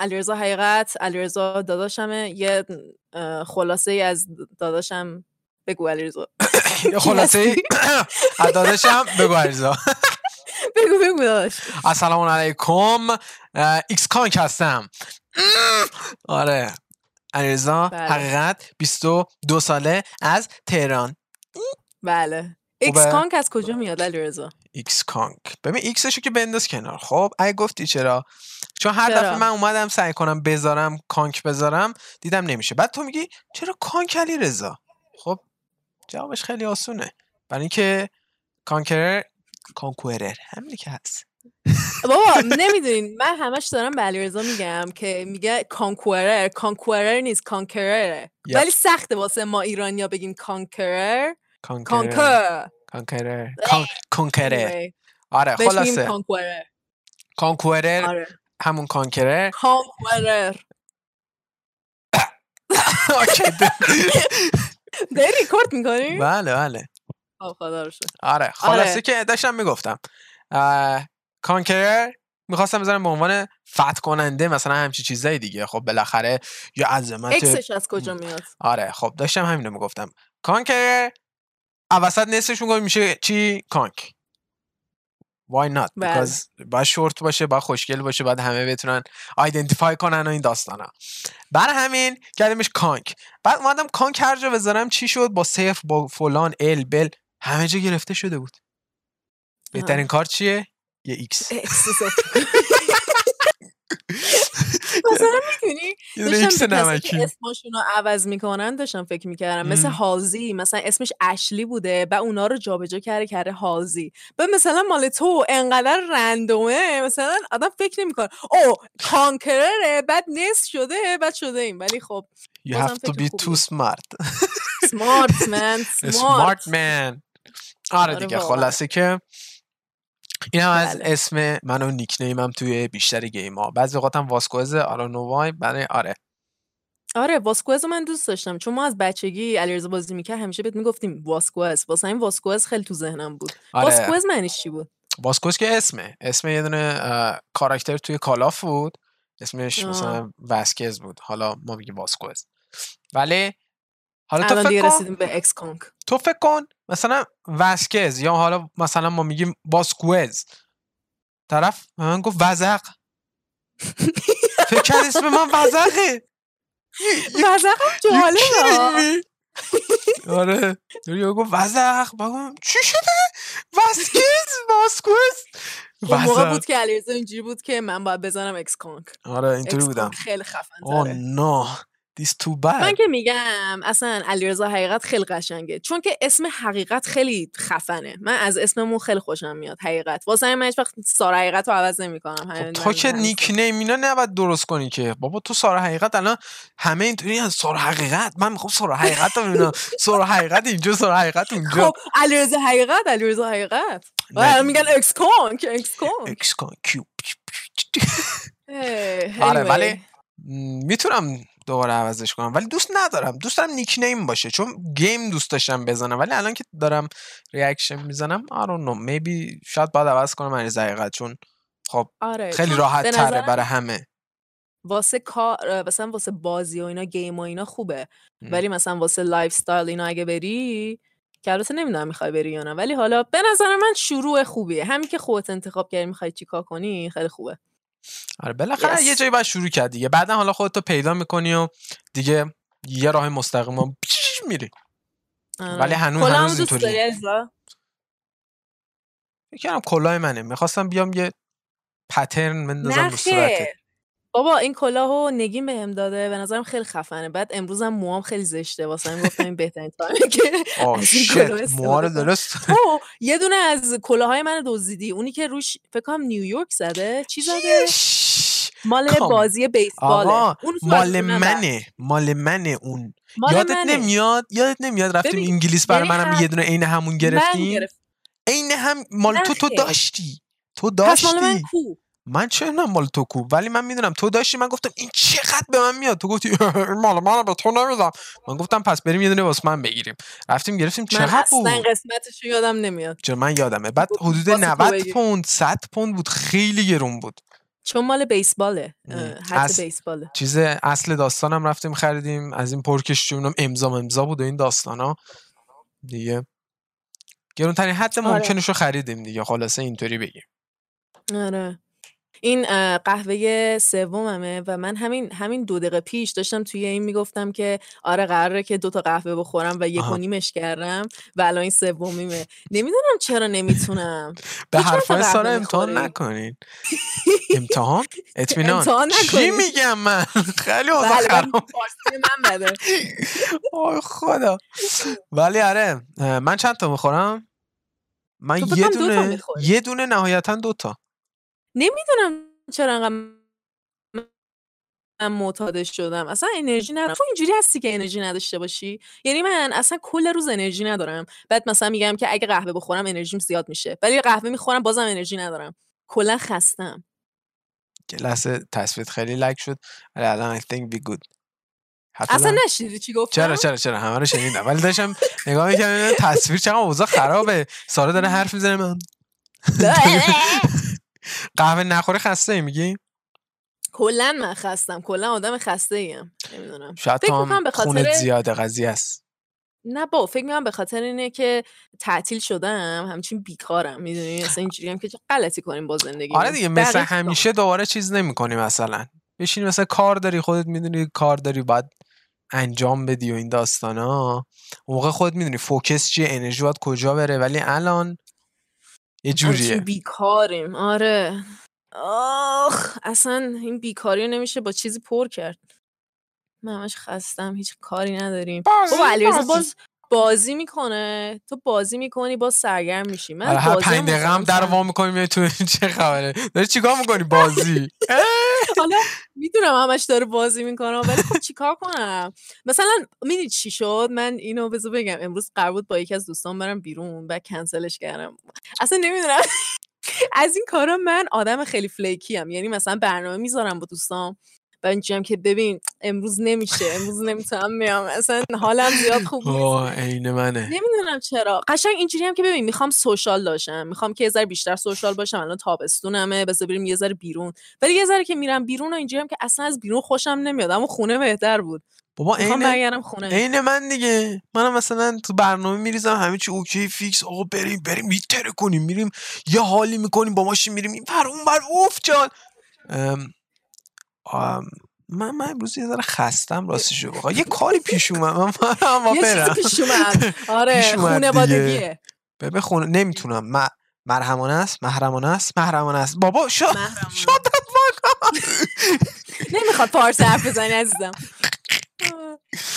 علیرضا حقیقت علیرضا داداشمه. یه خلاصه ای از داداشم. بگو علیرضا. خلاصه ای از داداشم. بگو علیرضا. بگو بگو داداش. السلام علیکم. X Conq هستم. آره. علیرضا بله. حقیقت 22 ساله از تهران. بله. X Conq از کجا میاد علیرضا؟ X Conq. ببین X شو که بنداز کنار. خب اگه گفتی چرا؟ چون هر چرا؟ دفعه من اومدم سعی کنم بذارم Conq بذارم دیدم نمیشه. بعد تو میگی چرا Conq علیرضا؟ خب جوابش خیلی آسونه. برای اینکه conqueror conqueror همینی که هست. بابا نمی‌دونین. من همش دارم به علیرضا میگم که میگه conqueror conqueror نیست conqueror ه. ولی سخته واسه ما ایرانیا بگیم conqueror. conqueror. conquer. conqueror con- conqueror آره خلاصه. conqueror conqueror آره. همون conqueror conqueror okay. داری ریکورد می‌کنی؟ بله بله. خب خدا رو شکر. آره خلاصه آره. که داشتم می‌گفتم. conqueror می‌خواستم بذارم به عنوان فتح کننده مثلا همچی چیزایی دیگه. خب بالاخره یا عظمت X ش از کجا میاد؟ آره خب داشتم همینو می‌گفتم. conqueror اوسط نصفش میگم میشه چی؟ Conq. Why not? بله. because باید شورت باشه باید خوشگل باشه باید همه بتونن identify کنن و این داستانا. بر همین کردمش Conq. بعد اومدم Conq هر جا بذارم چی شد؟ با صفر با فلان ال بل همه جا گرفته شده بود. بهترین کار چیه؟ یه X مثلا داشتم به که اسمشون رو عوض می‌کنن داشتم فکر می‌کردم. مثل مم. هالزی مثلا اسمش اشلی بوده و اونا رو جابجا کرده کرده هالزی و مثلا مال تو انقدر رندومه مثلا آدم فکر نمی‌کنه. او کانکرره بعد نصف شده بعد شده این. ولی خب you have to be too smart. سمارت من smart man. آره آره دیگه. خلاصه که این هم از بله. اسم من و نیکنیمم توی بیشتر گیم ها بعضی اوقات هم واسکوز نوای برای آره. آره واسکوز من دوست داشتم. چون ما از بچگی علیرضا بازی می‌کرد همیشه بهت می‌گفتیم واسکوز. واسه این واسکوز خیلی تو ذهنم بود. آره. واسکوز معنیش چی بود؟ واسکوز که اسمه. اسم یه دونه کاراکتر توی Call of بود. اسمش آه. مثلا واسکز بود. حالا ما میگیم واسکوز. ولی حالا تو فکر کن. رسیدیم به X Conq تو فکر کن مثلا واسکز یا حالا مثلا ما میگیم واسکوز طرف به من گفت وزق. فکر کرد اسم من وزقه. وزقم جالبه آره. یا گفت وزق. بگم چی شده؟ واسکز واسکوز اون موقع وزق. بود که علیرضا اینجوری بود که من باید بزنم اکس کانک آره اینطوری بودم. خیلی خفن تره نه. This too من که میگم اصلا علیرضا حقیقت خیلی قشنگه. چون که اسم حقیقت خیلی خفنه. من از اسممون خیلی خوشم میاد حقیقت. واسه من هیچ وقت سارا حقیقت رو عوض نمی‌کنم. خب تو که نیک نیم اینا نباید درست کنی که. بابا تو سارا حقیقت الان همه اینطوری هست سارا حقیقت. من می‌خوام سارا حقیقت رو ببینم. سارا حقیقت اینجا سارا حقیقت اونجا. خب علیرضا حقیقت علیرضا حقیقت. میگن X Conq X Conq X Con Q آره. ولی می‌تونم دوباره عوضش کنم. ولی دوست ندارم. دوست دارم nickname باشه. چون game دوست داشتم بزنم. ولی الان که دارم reaction می‌زنم don't know. Maybe شاید باید عوض کنم. علیرضا حقیقت. چون خب آره. خیلی راحت تره برای همه. واسه کار مثلا واسه بازی و اینا game و اینا خوبه. م. ولی مثلا واسه lifestyle اینا اگه بری که البته نمی‌دونم می‌خوای بری یا نه. ولی حالا به نظر من شروع خوبیه. همین که خودت انتخاب کردی می‌خوای چیکار کنی خیلی خوبه. آره بالاخره یه Yes. جایی باید شروع کرد دیگه بعدا حالا خودتو پیدا می‌کنی و دیگه یه راه مستقیم و میری آره. ولی هنوز- هنوز عزیزا؟ فکر کردم کلاه منه می‌خواستم بیام یه پترن بندازم رو صورته. بابا این کلاهو نگین بهم داده به نظرم خیلی خفنه. بعد امروزم موام خیلی زشته. واسه همین گفتم این بهترین تایمه که این موها رو. درست تو یه دونه از کلاهای من دزدیدی. اونی که روش فکر کنم نیویورک زده. چی زده. مال کام. بازی بیسباله. اون مال بر. منه. مال منه اون. مال یادت منه. نمیاد؟ یادت نمیاد رفتیم انگلیس برای یعنی منم یه دونه عین همون گرفتیم؟ گرفت. عین هم مال تو تو. داشتی. تو پس مال من داشتی. کو؟ من چه نه مال تو کو؟ ولی من می‌دونم. تو داشتی؟ من گفتم این چقدر به من میاد؟ تو گفتی مال من به تو نمیدم. من گفتم پس بریم یه دونه واسه من بگیریم. رفتیم گرفتیم من چقدر اصلا بود؟ قسمتش رو یادم نمیاد. چرا من یادمه. بعد حدود واسه تو 90 بگیر. پوند 100 پوند بود. خیلی گرون بود. چون مال بیسباله. از- بیسباله. چیز اصل داستانم رفتیم خریدیم. از این پرکش جونم امضا امضا بود و این داستانا. دیگه. گرونترین حد آره. ممکنش رو خریدیم دیگه. خلاصه اینطوری بگیم. آره. این قهوه سوممه و من همین همین دو دقیقه پیش داشتم توی این می‌گفتم که آره قراره که دو تا قهوه بخورم و یک. و نیمش کردم و الان این سومیمه. نمی‌دونم چرا نمی‌تونم. به حرفای قهوه سارا امتحان؟ نکنین. امتحان؟ اطمینان. چی. میگم من؟ خیلی اوضاع بله خراب. من بده. آی خدا. ولی آره من چند تا می‌خورم؟ من یه دونه. یه دونه نهایتا دو تا. نمی‌دونم چرا انقدر من معتادش شدم. اصلا انرژی ندارم. تو اینجوری هستی که انرژی نداشته باشی؟ یعنی من اصلا کل روز انرژی ندارم. بعد مثلا میگم که اگه قهوه بخورم انرژیم زیاد میشه. ولی قهوه می‌خورم بازم انرژی ندارم. کلا خستم. که لحظه تصویر خیلی لک شد. ولی الان I think be good. اصلا نشنیدی چی گفتم؟ چرا چرا چرا؟ همه رو شنیدم. ولی داشتم نگاه می‌کردم تصویر چقدر اوضاع خرابه. سارا داره حرف می‌زنه من قهوه نخوره خسته ای میگی؟ کلا من خستم کلا آدم خسته ایم نمی‌دونم. شاید فکر هم به خاطر- زیاده قضیه است. نه با فکر می‌کنم به خاطر اینه که تعطیل شدم همچین بیکارم می‌دونی؟ اصلا اینجوری هم که چه غلطی کنیم با زندگی آره دیگه مثل همیشه دوباره چیز نمی‌کنی مثلا. بشینی مثلا کار داری خودت می‌دونی کار داری باید انجام بدی و این داستانا. اون موقع خودت می‌دونی فوکس چیه انرژی باید کجا بره. ولی الان یه جوریه. بیکاریم. آره. آخ اصلا این بیکاری رو نمیشه با چیزی پر کرد. من همش خستم هیچ کاری نداریم. بازی، بابا علیرضا بازی. باز بازی می‌کنه تو بازی می‌کنی باز سرگرم میشی. من آره هر پنج دقیقه هم در وا می‌کنی تو چه خبره؟ داری چیکار می‌کنی؟ بازی. حالا می‌دونم همش داره بازی می‌کنه ولی خب چیکار کنم؟ مثلا می‌دونی چی شد؟ من اینو بذار بگم امروز قرار بود با یکی از دوستان برم بیرون بعد کنسلش کردم. اصلا نمی‌دونم. از این کارا من آدم خیلی فلیکی ام یعنی مثلا برنامه می‌ذارم با دوستام اینجوری که ببین امروز نمیشه امروز نمی‌تونم میام اصلا حالم زیاد خوب نیست. عین منه. نمی‌دونم چرا. قشنگ اینجوری هم که ببین می‌خوام social باشم. می‌خوام که یه ذره بیشتر social باشم. الان تابستونمه. بذار بریم یه ذره بیرون. ولی یه ذره که میرم بیرون و اینجوری هم که اصلا از بیرون خوشم نمیاد. اما خونه بهتر بود. بابا عین خونه. عین من دیگه. منم مثلا تو برنامه میریزم همه چی okay fix. آقا بریم بریم میترکونیم میریم یه حالی می‌کنیم با ماشین میریم. این بر اون بر اوف جان. ام، من من امروز یه ذره خستم راستشو بخوای یه کاری پیش اومد. من یه برم چیزی پیش اومد. آره. خونوادگیه ببین خونه نمی‌تونم. من مرهمانه است محرمانه است محرمانه است. بابا محرمانه. شات نمی‌خواد فارسی حرف بزنی عزیزم.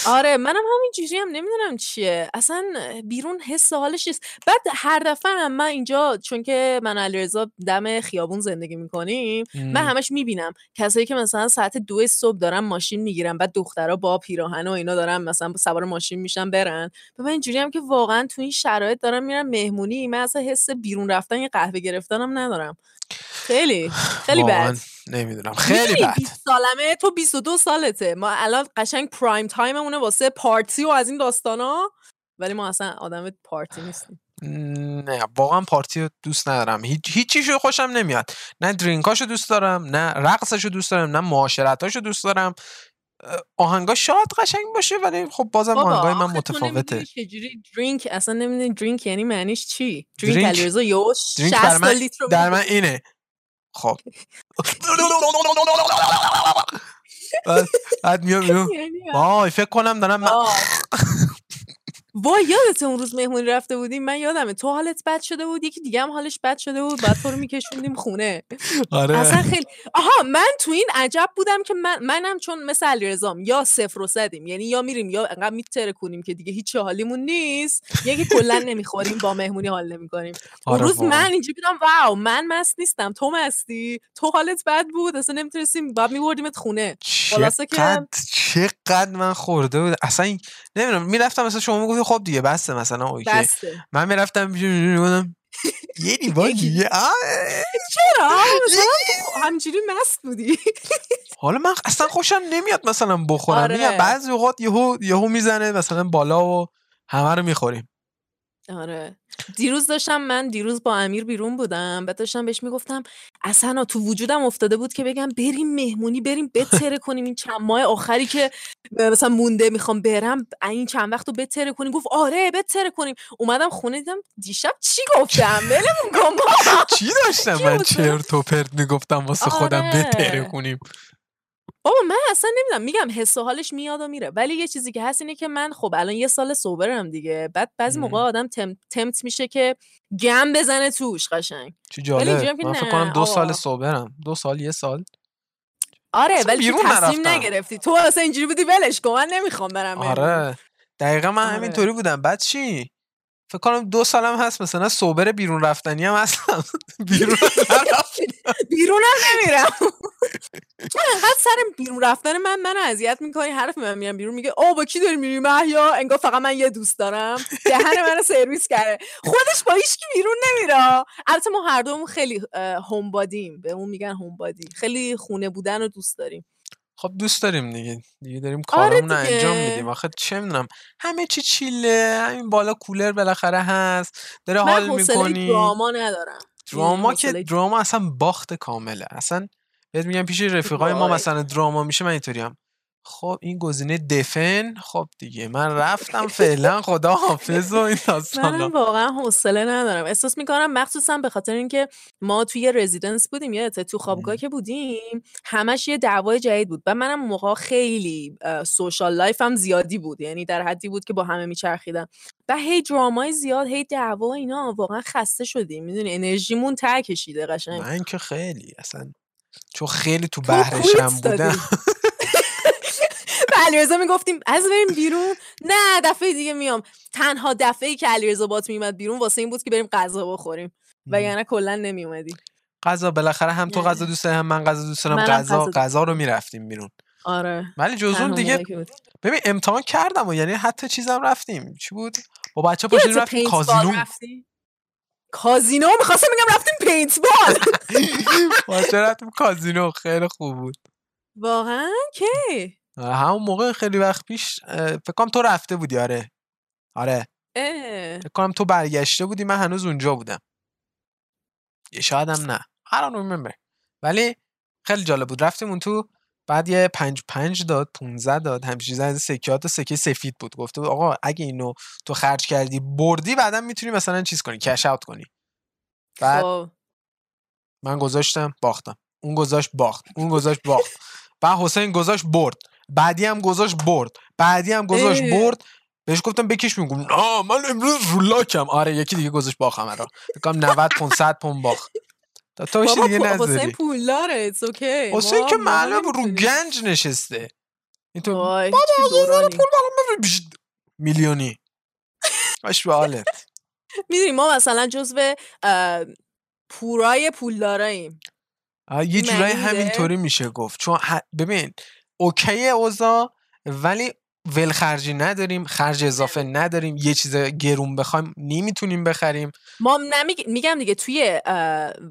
آره منم همین جوری هم نمی‌دونم چیه. اصلا بیرون حس حالش نیست. بعد هر دفعه هم من اینجا چون که من علیرضا دم خیابون زندگی می‌کنیم من همش می‌بینم. کسایی که مثلا ساعت دو صبح دارن ماشین می‌گیرن بعد دخترها با پیراهن و اینا دارن مثلا سوار ماشین میشن برن. به من اینجوری هم که واقعا تو این شرایط دارم میرم مهمونی من اصلا حس بیرون رفتن یه قهوه گرفتنم ندارم. خیلی خیلی بد. نمی‌دونم. خیلی بد. 20 سالمه؟ تو 22 سالته. ما الان قشنگ پرایم تایممونه واسه پارتی و از این داستانا. ولی ما اصلا آدم پارتی نیستیم. نه واقعا پارتی رو دوست ندارم. هیچ هیچیشو خوشم نمیاد. نه درینکاشو دوست دارم نه رقصشو دوست دارم نه معاشرتاشو دوست دارم. آهنگا شاید قشنگ باشه ولی خب بازم آهنگای من متفاوته. چجوری درینک اصلا نمی‌دونی درینک یعنی معنیش چی؟ درینک یوش درینک در من, در من اینه. خب. بعد میام میام وای فکر کنم دارم وای یادت اون روز مهمونی رفته بودیم؟ من یادمه. تو حالت بد شده بود یکی دیگه هم حالش بد شده بود بعد تو رو میکشوندیم خونه. آره. اصلا خیلی آها من تو این عجب بودم که من منم چون مثل علیرضام یا صفر و صدیم یعنی یا میریم یا انقدر میتره کنیم که دیگه هیچ حالیمون نیست یکی کلا نمی‌خوریم با مهمونی حال نمی‌کنیم. آره اون روز من اینجا بودم واو من مست نیستم تو مستی تو حالت بد بود اصلا نمی‌تونستیم بعد میبردیمت خونه. خلاصه که چقدر من خورده بود. اصلا نمی‌دونم می‌رفتم مثلا شما می‌گفتی خب دیگه بسته مثلا اوکی. بسته. من می‌رفتم می‌گفتم یه دیوار دیگه؟ چرا؟ همجوری مست بودی. حالا من اصلا خوشم نمیاد مثلا بخورم. آره. بعضی اوقات یهو یهو می‌زنه مثلا بالا و همه رو می‌خوریم. آره. دیروز داشتم من دیروز با امیر بیرون بودم بعد داشتم بهش می‌گفتم اصلا تو وجودم افتاده بود که بگم بریم مهمونی بریم بتره کنیم این چند ماه آخری که مثلا مونده می‌خوام برم این چند وقت رو بتره کنیم. گفت آره بتره کنیم. اومدم خونه دیدم دیشب چی گفتم؟ ولمون چی داشتم من چرت و پرت می‌گفتم واسه خودم آره. بتره کنیم. بابا من اصلا نمی‌دونم میگم حس و حالش میاد و میره. ولی یه چیزی که هست اینه که من خب الان یه سال سوبرم دیگه. بعد بعضی موقع آدم تم، تمت میشه که گم بزنه توش قشنگ. چی جالب. من فکر کنم دو سال سوبرم دو سال یه سال. آره ولی تو تصمیم نگرفتی. تو اصلا اینجوری بودی ولش کن. من نمی‌خوام برم آره. دقیقا من آره. همینطوری بودم. بعد چی؟ فکر کنم دو سالم هست مثلا صوبر بیرون رفتنی هم هستم. بیرون بیرون هم نمیرم. تو انقدر سر بیرون رفتن من من اذیت می‌کنی حرف من میرم بیرون میگه او با کی داری میری محیا انگار فقط من یه دوست دارم. دهن منو سرویس کرده. خودش با هیچ بیرون نمیره. البته ما هر دومون خیلی هومبادیم به اون میگن هومبادی خیلی خونه بودن رو دوست داریم. خب دوست داریم دیگه. دیگه داریم آره کارمون رو انجام میدیم. آخه چه می‌دونم همه چی چیله. همین بالا کولر بالاخره هست. داره حال می‌کنی. دراما ندارم. دراما که دراما اصلا باخت کامله. اصلا بهت میگم پیش رفیقای ما مثلا دراما میشه من اینطوری هم خب این گزینه دفن؟ خب دیگه من رفتم فعلا خدا حافظ و این داستانا. من واقعا حوصله ندارم. احساس می‌کنم مخصوصا به خاطر اینکه ما توی رزیدنس بودیم یادته تو خوابگاه که بودیم همش یه دعوای جدید بود. و منم موقع خیلی social life هم زیادی بود. یعنی در حدی بود که با همه میچرخیدم. و هی drama ی زیاد هی دعوا اینا واقعا خسته شدیم. می‌دونی انرژیمون ته کشیده قشنگ. من که خیلی اصلا چون خیلی تو بحرشم بودم. علیرضا می‌گفتیم از بریم بیرون. نه دفعه دیگه میام. تنها دفعه ای که علیرضا بات میومد بیرون واسه این بود که بریم غذا بخوریم. و یعنی کلا نمیومدی غذا بالاخره هم تو غذا دوست هم من غذا دوست دارم غذا غذا رو می‌رفتیم بیرون. آره. ولی جزون دیگه ببین امتحان کردم و یعنی حتی چیزم رفتیم. چی بود؟ با بچه پاشیم رفتیم کازینو. کازینو می‌خواستم بگم رفتیم پینت بال رفتیم کازینو؟ خیلی خوب بود. واقعا؟ کی؟ همون موقع خیلی وقت پیش فکر کنم تو رفته بودی آره. آره. فکر کنم تو برگشته بودی من هنوز اونجا بودم. یه شاید هم نه هر ولی خیلی جالب بود. رفتیم اون تو بعد یه پنج پنج داد 15 داد همچین چیزا از سکیات سکه سفید بود. گفته بود آقا اگه اینو تو خرج کردی بردی بعدا می‌تونی مثلا چیز کنی کش اوت کنی. بعد خب. من گذاشتم باختم. اون گذاشت باخت. اون گذاشت باخت. بعد حسین گذاشت برد. بعدی هم گذاشت برد. بعدی هم گذاشت برد. بهش گفتم بکش میگم نه من امروز رولاکم. آره یکی دیگه گذاشت باخم را بگم 90 پون 100 پون باخت. تا دیگه نذاری. حسین پولداره ایتس اوکی حسین که معلوم رو گنج نشسته. اینطور وای بابا یه ذره پول برام. میلیونی. باش به حالت. می‌دونی ما مثلا جزو پورای پولداراییم. یه این جورایی میده؟ همینطوری میشه گفت. چون ببین اوکی اوضاع ولی ولخرجی نداریم خرج اضافه نداریم یه چیز گرون بخوایم نمی‌تونیم بخریم. ما نمیگ... میگم دیگه توی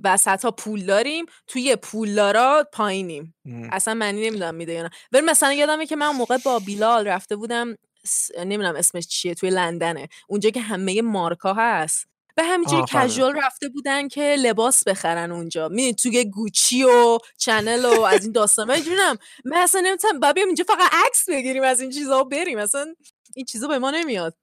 وسط ها پول داریم توی پولدارا پایینیم. م. اصلا معنی نمی‌دونم میده یا نه. ولی مثلا یادمه که من موقع با بیلال رفته بودم س- نمی‌دونم اسمش چیه توی لندنه. اونجا که همه مارکا هست. به همینجوری. کژوال رفته بودن که لباس بخرن اونجا. می توی گوچی و چنل و از این داستان. من جونم من اصلا نمی‌تونم. بعد اینجا فقط عکس بگیریم از این چیزا و بریم. اصلا این چیزا به ما نمیاد.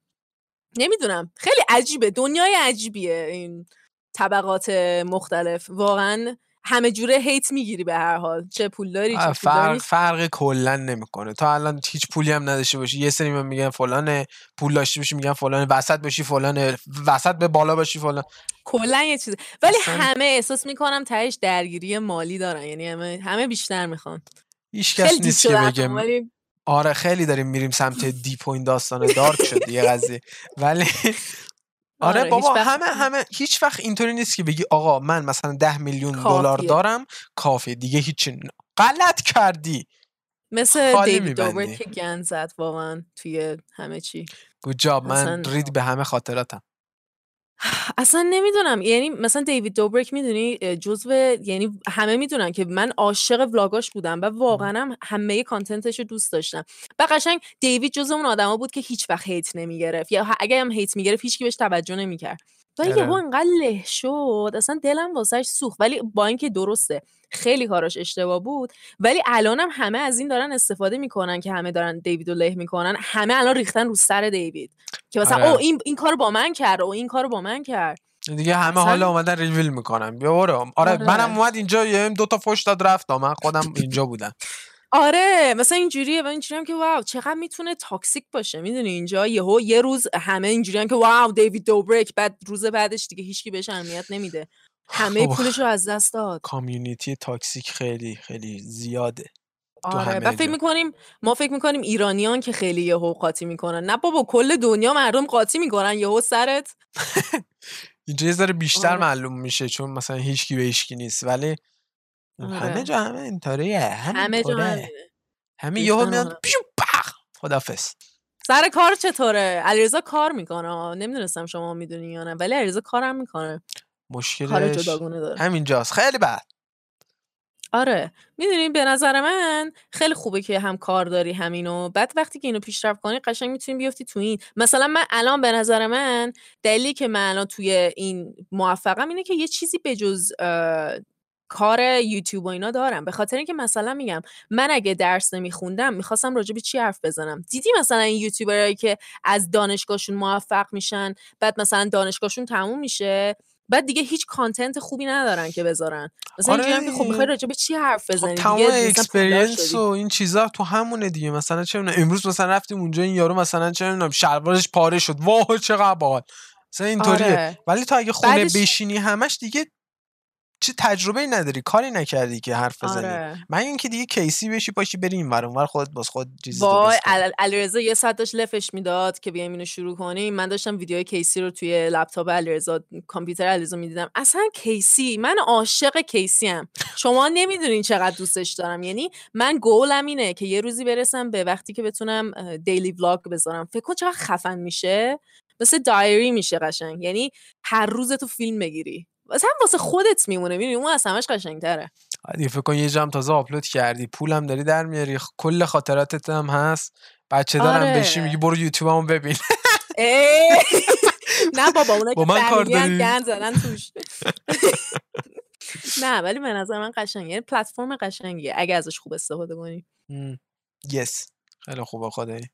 نمی‌دونم. خیلی عجیبه. دنیای عجیبیه این طبقات مختلف. واقعا همه جوره هیت می‌گیری به هر حال. چه پول داری چه فرق. فرق کلا نمی‌کنه. تا الان هیچ پولی هم نداشته باشی. یه سری من میگن فلانه پول داشته باشی میگن فلانه. وسط باشی فلانه. وسط به بالا باشی فلان. کلا یه چیز ولی اصلا- همه احساس می‌کنم تهش درگیری مالی دارن. یعنی همه همه بیشتر می‌خوان. هیچ خیلی کس نیست که ولی آره خیلی داریم میریم سمت دیپ و این داستان دارک شد یه قضیه. ولی آره آره، بابا وقت- همه همه هیچ وقت اینطوری نیست که بگی آقا من مثلا ده میلیون دلار. دارم کافی دیگه هیچ غلط کردی مثل دیوید می‌بندی. دوبر که گند زد واقعا توی همه چی گود جاب من رید به همه خاطراتم اصلا نمی‌دونم. یعنی مثلا دیوید دوبرک می‌دونی جزو یعنی همه می‌دونن که من عاشق ولاگاش بودم و واقعا هم همه کانتنتش رو دوست داشتم. و قشنگ دیوید جزو اون آدما بود که هیچ وقت هیت نمی‌گرفت. یا اگه هم هیت می‌گرفت هیچکی بهش توجه نمی‌کرد. و آره. یهو انقدر له شد اصلا دلم واسش سوخت. ولی با اینکه درسته خیلی کاراش اشتباه بود. ولی الانم همه از این دارن استفاده می‌کنن که همه دارن دیوید رو له می‌کنن. همه الان ریختن رو سر دیوید. که مثلا آره. او این این کارو با من کرد. او این کارو با من کرد. دیگه همه حالا اومدن ریویل می‌کنن. بیا برو آره, آره. منم اومد اینجا یه دو تا فوش داد رفت. من خودم اینجا بودم. آره مثلا اینجوریه و اینجوری هم که wow چقدر می‌تونه toxic باشه می‌دونی؟ اینجا یهو یه روز همه اینجوری هم که wow دیوید دوبریک بعد روز بعدش دیگه هیچکی بهش اهمیت نمیده. همه خب. پولش رو از دست داد. community toxic خیلی خیلی زیاده. آره بعد فکر. می‌کنیم ما فکر می‌کنیم ایرانیان که خیلی یهو قاطی می‌کنن. نه بابا کل دنیا مردم قاطی می‌کنن یهو سرت. اینجا یه ذره بیشتر آره. معلوم میشه چون مثلا هیچکی به هیچکی نیست. ولی همه آره. جا همه اینطوریه همه جا همینطوره. همینه. همه ریختن یهو میاد هم. پیشو پخ خدافظ. سر کار چطوره؟ علیرضا کار می‌کنه. نمی‌دونستم شما می‌دونی یا نه ولی علیرضا کارم می‌کنه. کار مشکلش جداگونه داره. همینجاست خیلی بد. آره. می‌دونی به نظر من خیلی خوبه که هم کار داری همینو. بعد وقتی که اینو پیشرفت کنی قشنگ می‌تونی بیفتی تو این. مثلا من الان به نظر من دلیلی که من الان توی این موفقم اینه که یه چیزی به جز اه، کار یوتیوب و اینا دارم. به خاطر اینکه مثلا میگم من اگه درس نمیخوندم می‌خواستم راجع به چی حرف بزنم؟ دیدی مثلا این یوتیوبرایی که از دانشگاهشون موفق میشن بعد مثلا دانشگاهشون تموم میشه؟ بعد دیگه هیچ content خوبی ندارن که بذارن. مثلا آره. اینجوری که خب. می‌خوای راجع به چی حرف خب بزنی؟ تمام مثلا پولدار experience. و این چیزا تو همونه دیگه. مثلا چه می‌دونم امروز مثلا رفتیم اونجا این یارو مثلا چه می‌دونم شلوارش پاره شد. واه چقدر باحال. مثلا اینطوریه. آره. ولی تو اگه خونه بعدش- بشینی همش دیگه چه تجربه ای نداری کاری نکردی که حرف بزنی. آره. من اینکه دیگه کیسی بشی پاشی بری این اونور خودت باز خود چیزی کنی. عل- علیرضا یه ساعت داشت لفش می‌داد که بیایم اینو شروع کنیم. من داشتم ویدیوهای کیسی رو توی لپتاپ علیرضا کامپیوتر علیرضا می‌دیدم. اصلا کیسی؟ من عاشق کیسی ام شما نمی‌دونین چقدر دوستش دارم. یعنی من گولم اینه که یه روزی برسم به وقتی که بتونم دیلی ولاگ بذارم. فکر کن چقدر خفن میشه. مثل دایری میشه قشنگ. یعنی هر روز تو فیلم بگیری. مثلا واسه خودت میمونه می‌دونی؟ اون از همش قشنگتره. دیگه فکر کن یه جام تازه آپلود کردی پولم داری در میاری کل خاطراتت هم هست. بچه دارم آره. بشی میگی برو یوتیوبمو ببین! نه بابا اونا با که من کار داری؟ زدن توش. نه ولی به نظر من قشنگه. یعنی پلتفرم قشنگیه اگه ازش خوب استفاده کنی. Yes. خیلی خوبه خدایی.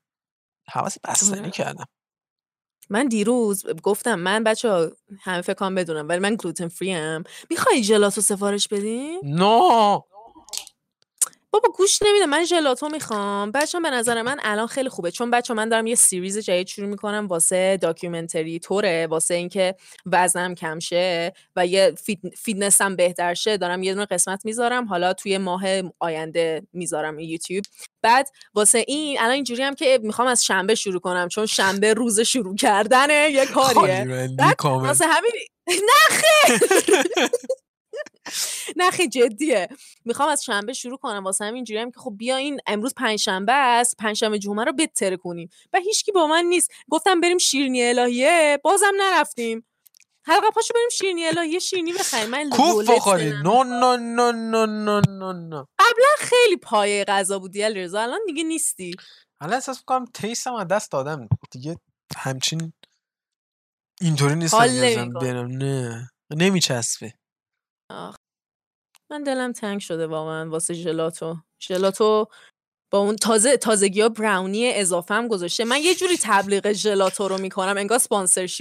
هوس بستنی آره. کردم من دیروز گفتم من بچه همه فکر کنم بدونن ولی من gluten free ام. می‌خوای gelato سفارش بدیم no بابا گوش نمیده من gelato می‌خوام. بچه به نظر من الان خیلی خوبه. چون بچه من دارم یه series جدید شروع می‌کنم واسه documentary طوره واسه اینکه وزنم کم شه و یه فیتنسم بهتر شه. دارم یه دونه قسمت می‌ذارم. حالا توی ماه آینده می‌ذارم یوتیوب. بعد واسه این الان اینجوری هم که می‌خوام از شنبه شروع کنم چون شنبه روز شروع کردنه یه کاریه. واسه همین نه خیر! نه خیلی جدیه. می‌خوام از شنبه شروع کنم. واسه همین جوری هم که خب بیا این امروز پنجشنبه است. پنجشنبه جمعه رو بتره کنیم. و هیچکی با من نیست. گفتم بریم شیرینی الهیه. بازم نرفتیم. حلقه پاشو بریم شیرینی الهیه. شیرینی بخریم. من کوف بخوری نو نو نو نو نو نو نو قبلا خیلی پایه غذا بودی علیرضا. الان دیگه نیستی. الان احساس می‌کنم تیستم از دست دادم. دیگه همچین اینطوری نیستم نه. نمیچسبه. من دلم تنگ شده واقعا واسه ژلاتو. ژلاتو با اون تازه تازگی ها براونی اضافه هم گذاشته. من یه جوری تبلیغ ژلاتو رو می‌کنم انگار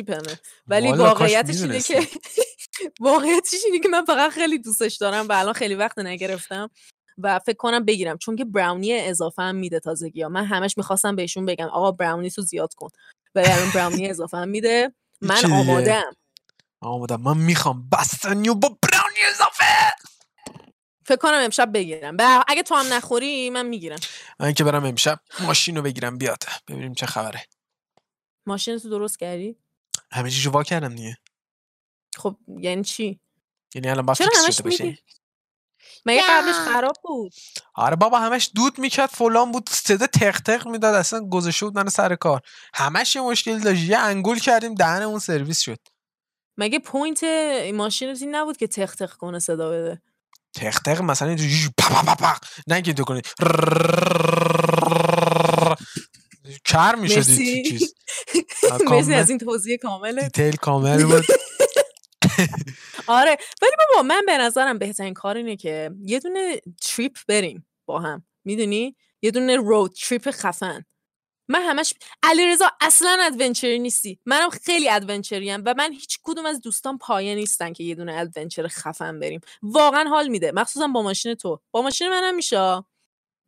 همه ولی واقعیتش اینه که واقعیتش اینه که من فقط خیلی دوستش دارم و الان خیلی وقت نگرفتم و فکر کنم بگیرم. چون که براونی اضافه هم میده تازگی ها من همش می‌خواستم بهشون بگم آقا براونی تو زیاد کن. ولی الان براونی اضافه هم میده من آمادم آمادم من می‌خوام. بستنیو با براونی اضافه فکر کنم امشب بگیرم. اگه تو هم نخوری من می‌گیرم. من که برم امشب ماشین رو بگیرم بیاد. ببینیم چه خبره. ماشین تو درست کردی؟ همه چیشو وا کردم دیگه. خب یعنی چی؟ یعنی الان با فیکس شده باشه مگه قبلش خراب بود؟ آره بابا همش دود می‌کرد فلان بود صدا تق تق می‌داد اصلا گذاشته بود من سر کار. همش یه مشکل داشت یه انگول کردیم دهن اون سرویس شد. مگه point ماشین این نبود که تق تق کنه صدا بده؟ تق تق مثلا اینجوری نه که تو کنی کر میشه چیز. مرسی از این توضیح کامل. detail کامل بود. آره ولی بابا من به نظرم بهترین کار اینه که یه دونه trip بریم با هم. می‌دونی؟ یه دونه road trip خفن. من همش علیرضا اصلا adventure ی نیستی. منم خیلی adventure ی و من هیچ کدوم از دوستان پایه نیستن که یه دونه adventure خفن بریم. واقعا حال میده. مخصوصا با ماشین تو. با ماشین منم میشه.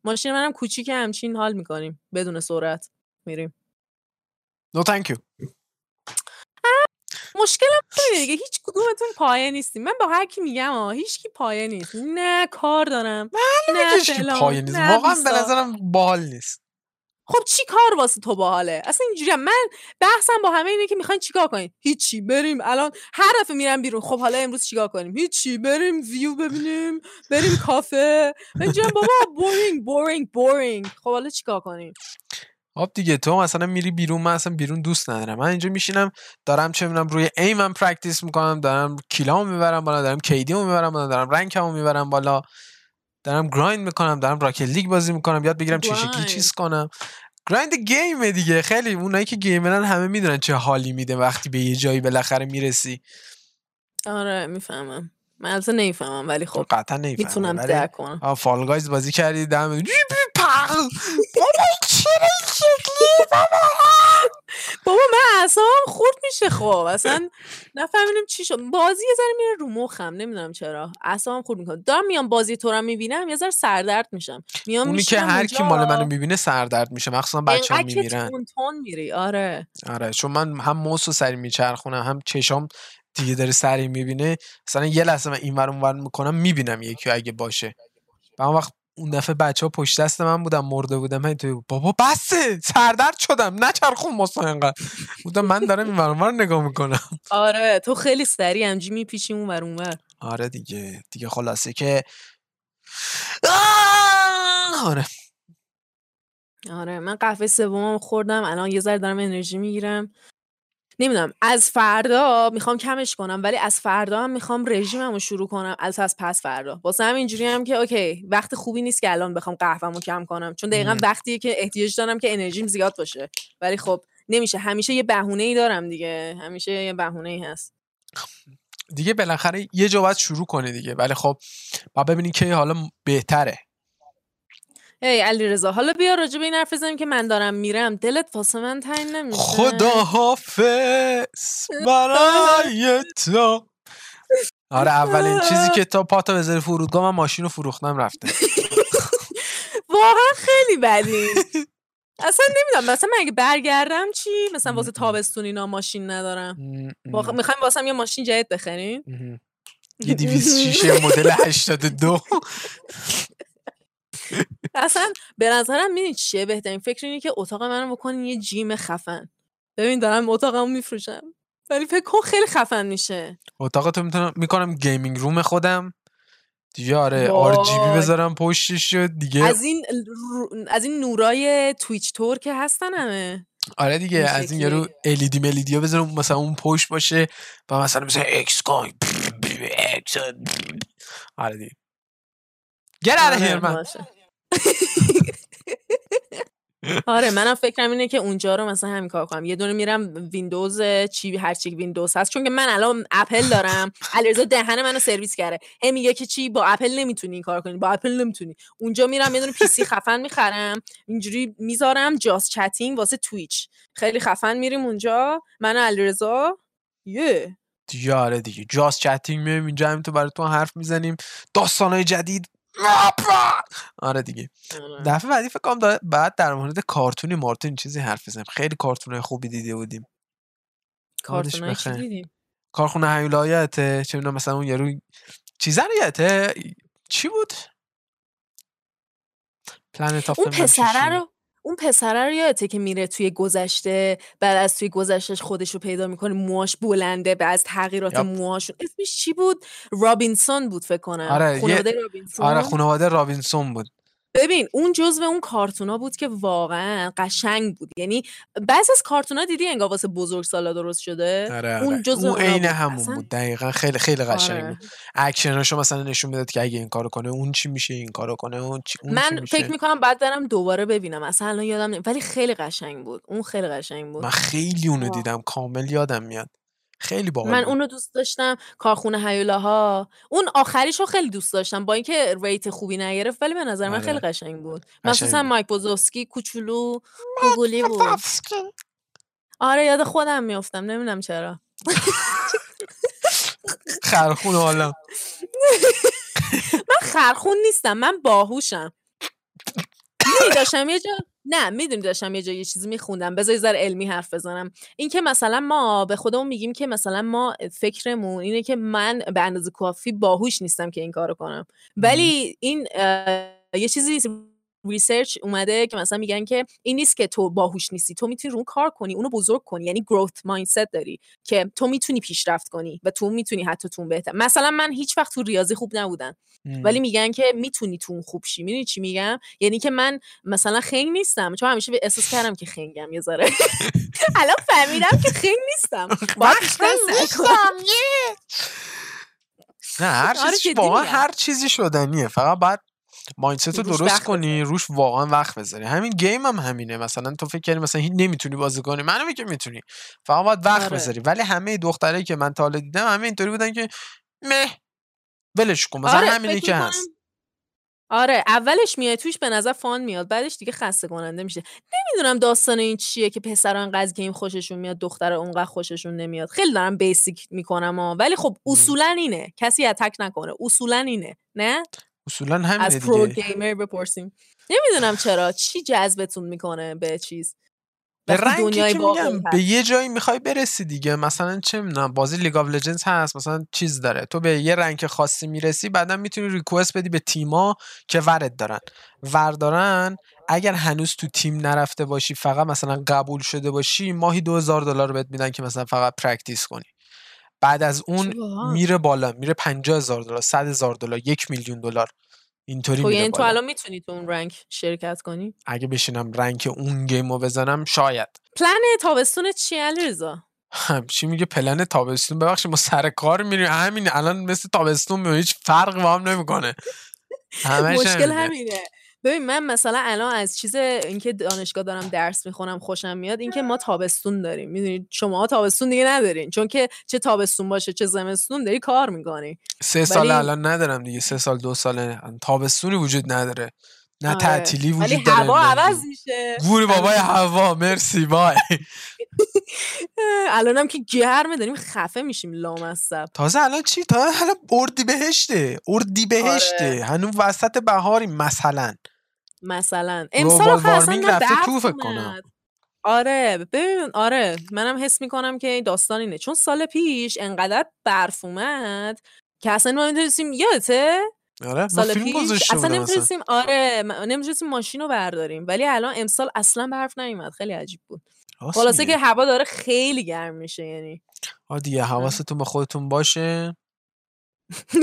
ماشین منم کوچیک همچین حال می‌کنیم. بدون سرعت میریم. نو تانک یو مشکلم دیگه. هیچ کدومتون پایه نیستی من با هر کی میگم ها هیچ کی پایه نیست. نه کار دارم. نه پایه نیست. واقعا به نظرم باحال نیست. خب چی کار واسه تو باحاله؟ اصلا اینجوری من بحثم با همه اینه که می‌خواین چیکار کنین؟ هیچی. بریم الان هر دفعه میرم بیرون. خب حالا امروز چیکار کنیم؟ هیچی. بریم ویو ببینیم. بریم کافه. من بابا boring boring boring. خب حالا چیکار کنیم؟ خب دیگه تو مثلا میری بیرون من اصلا بیرون دوست ندارم. من اینجا میشینم دارم چه می‌دونم روی aim م practice می‌کنم دارم kill امو می‌برم بالا دارم KD مو می‌برم بالا دارم rank مو می‌برم بالا. دارم grind می‌کنم دارم Rocket League بازی می‌کنم یاد بگیرم چه شکلی چیز کنم. grind game دیگه. خیلی اونایی که گیمرن همه می‌دونن چه حالی میده وقتی به یه جایی بالاخره می‌رسی. آره می‌فهمم. من البته نمی‌فهمم ولی خب قطعا نمی‌فهمم. می‌تونم درک کنم. فال گایز بازی کردی دم چرا شکلی بابا بابا من اصلا خورد میشه خب. اصلا نفهمیدم چی شد. بازی یه ذره میره رو مخم نمی‌دونم چرا. اصلا خورد می‌کنه. دارم میام بازی تو رو می‌بینم یه ذره سردرد میشم. میام اونی که هر کی مال منو می‌بینه سردرد میشه. مخصوصا بچه‌ها میمیرن. تون میری. آره. آره چون من هم موس و سری میچرخونم هم چشام دیگه داره سری می‌بینه. مثلا یه لحظه من اینور اونور می‌کنم می‌بینم یکی اگه باشه. و اون وقت اون دفعه بچه ها پشت دست من بودم مرده بودم. هی تو بابا بسه سردرد شدم. نچرخون مصلا اینقدر. بودم من دارم این رو نگاه می‌کنم. آره تو خیلی سریع همجی میپیشی اون ور اون آره دیگه. دیگه خلاصه که آره. آره من قهوه سومم خوردم. الان یه ذره دارم انرژی می‌گیرم. نمی‌دونم از فردا می‌خوام کمش کنم ولی از فردا هم می‌خوام رژیمم رو شروع کنم. البته از پس فردا. واسه هم اینجوری هم که اوکی وقت خوبی نیست که الان بخوام قهوه‌مو کم کنم. چون دقیقا وقتیه که احتیاج دارم که انرژیم زیاد باشه. ولی خب نمیشه. همیشه یه بهونه ای دارم دیگه. همیشه یه بهونه ای هست دیگه بالاخره یه جا باید شروع کنه دیگه. ولی خب با ببینید که حالا بهتره. هی علی رضا حالا بیا راجع به این حرف بزنیم که من دارم میرم. دلت واسه من تنگ نمیشه. خدا حافظ برای تو. آره اولین چیزی که تا پاتا بذاری فرودگاه من ماشین رو فروختم رفته. واقعا خیلی بدین اصلا نمی‌دونم مثلا من اگه برگردم چی؟ مثلا واسه تابستون اینا ماشین ندارم. می‌خوایم واسه یه ماشین جدید بخرین یه دیویز شیشه مدل 82 اصلا به نظرم می‌دونی چیه؟ بهترین فکر اینه که اتاق منو بکنین یه gym خفن. ببین دارم اتاقمو میفروشم. ولی فکر کن خیلی خفن میشه. اتاقتو می‌تونم می‌کنم gaming room خودم. دیگه آره RGB بذارم پشتش شد دیگه از این از این نورای Twitch طور که هستن همه آره دیگه از این یارو LED ملیدی ها بذارم مثلا اون پشت باشه و مثلا مثلا اکس کای آره دیگه. Get out of here من آره منم فکرم اینه که اونجا رو مثلا همین کار کنم. یه دونه میرم ویندوز چی هر چی ویندوز هست. چون که من الان اپل دارم. علیرضا دهن منو سرویس کرده. هی میگه که چی؟ با اپل نمی‌تونی این کار کنی. با اپل نمی‌تونی. اونجا میرم یه دونه PC خفن می‌خرم. اینجوری می‌ذارم جاست چتینگ واسه تویچ. خیلی خفن میریم اونجا. من علیرضا. یه. دیگه آره دیگه. جاست چتینگ میایم اینجا. همین تو براتون حرف می‌زنیم. داستانهای جدید. آره دیگه. آره. دفعه بعدی فکر کنم بعد در مورد کارتونی مارتون چیزی حرف بزنیم. خیلی کارتون خوبی دیده بودیم. کارتون چی دیدیم؟ کارخونه هیولایته. چه مثلا اون یارو چیزا چی بود؟ planet اون پسره رو اون پسره رو یادته که میره توی گذشته بعد از توی گذشتش خودش رو پیدا می‌کنه موهاش بلنده بعد از تغییرات موهاشون. اسمش چی بود؟ رابینسون بود فکر کنم. آره خانواده رابینسون. آره خانواده رابینسون بود. ببین اون جزو اون کارتونا بود که واقعا قشنگ بود. یعنی بعضی از کارتونا دیدی انگار واسه بزرگ سالا درست شده؟ آره اون آره. جزو اون عین همون بود. دقیقا. خیلی خیلی قشنگ آره. بود. اکشناشو مثلا نشون می‌داد که اگه این کارو کنه اون چی میشه این کارو کنه اون چی اون من چی فکر می‌کنم بعد برم دوباره ببینم. اصلا یادم نمی ولی خیلی قشنگ بود. اون خیلی قشنگ بود. من خیلی اونو دیدم. کامل یادم میاد. خیلی باحال من اونو دوست داشتم کارخونه هیولاها. اون آخریشو خیلی دوست داشتم با اینکه rate خوبی نگرفت ولی به نظر من خیلی آره. قشنگ بود. مثلا مایک وازوفسکی کوچولو گوگولی بود. آره یاد خودم میافتم نمی‌دونم چرا. خرخون حالا. من خرخون نیستم من باهوشم. داشتم یه جا نه می‌دونی داشتم یه جا یه چیزی میخوندم. بذار ذره علمی حرف بزنم. این که مثلا ما به خودمون میگیم که مثلا ما فکرمون اینه که من به اندازه کافی باهوش نیستم که این کارو کنم. ولی این یه چیزی research اومده که مثلا میگن که این نیست که تو باهوش نیستی تو می‌تونی رو کار کنی اونو بزرگ کنی یعنی growth mindset داری که تو می‌تونی پیشرفت کنی و تو می‌تونی حتی تو بهتر. مثلا من هیچ وقت تو ریاضی خوب نبودم ولی میگن که می‌تونی تو خوب شی. می‌دونی چی میگم؟ یعنی که من مثلا خنگ نیستم چون همیشه احساس کردم که خنگم یه ذره. الان فهمیدم که خنگ نیستم. نه هر آره چیزی هر چیزی شدنیه. فقط بعد مایندست رو درست کنی روش واقعا وقت بذاری. همین گیم هم همینه. مثلا تو فکر کنی مثلا هیچ نمی‌تونی بازی کنی. منو میگه می‌تونی. فقط باید وقت آره. بذاری. ولی همه دخترایی که من تا دیدم همه اینطوری بودن که مه ولش کن. مثلا آره همینی که هست. آره اولش میاد توش به نظر فان میاد. بعدش دیگه خسته کننده میشه. نمی‌دونم داستان این چیه که پسرا انقدر گیم خوششون میاد دختر اونقدر خوششون نمیاد. خیلی دارم بیسیک می‌کنم ها. ولی خب اصولا اینه. کسی اتک نکنه. اصولا اینه. نه؟ اصولا همینه از pro gamer بپرسیم. نمی‌دونم چرا. چی جذبتون می‌کنه به چیز؟ به rank ی که میگم به یه جایی می‌خوای برسی دیگه. مثلا چه می‌دونم بازی لیگ آف لجندز هست مثلا چیز داره. تو به یه rank خاصی می‌رسی بعدا می‌تونی request بدی به تیما که ورد دارن. ور دارن اگر هنوز تو تیم نرفته باشی فقط مثلا قبول شده باشی ماهی 2000 دلار بهت میدن که مثلا فقط practice کنی. بعد از اون میره بالا میره 50000 دلار 100000 دلار یک میلیون دلار. اینطوری تو یعنی تو الان می‌تونی تو اون رنگ شرکت کنی؟ اگه بشینم رنگ اون گیم رو بزنم شاید. پلن تابستون چی علیرضا؟ چی میگه پلن تابستون؟ ببخشید ما سر کار میریم. همین الان مثل تابستون هیچ فرق با هم نمی‌کنه. مشکل همینه. ببین من مثلا الان از چیز اینکه دانشگاه دارم درس می‌خونم خوشم میاد اینکه ما تابستون داریم. می‌دونید شما تابستون دیگه ندارین. چون که چه تابستون باشه چه زمستون داری کار می‌کنی. سه سال الان ندارم دیگه. سه سال دو سال تابستونی وجود نداره. نه آره. تعطیلی وجود داره هوا عوض میشه. گوری بابای هوا. مرسی. بای. الانم که گرمه داریم خفه میشیم. لامصب. تازه الان چی؟ تا الان اردی بهشته اردی بهشته آره. هنوز وسط بهاری مثلا. مثلا. امسال آخه اصلا تو فکر کنم. آره ببین آره منم حس می‌کنم که این داستان اینه. چون سال پیش انقدر برف اومد که اصلا ما نمی‌تونستیم یادته؟ آره سال پیش اصلا نمی‌تونستیم آره نمی‌تونستیم ماشین رو برداریم. ولی الان امسال اصلا برف نیومد. خیلی عجیب بود. خلاصه. که هوا داره خیلی گرم میشه یعنی. آه دیگه حواستون به خودتون باشه.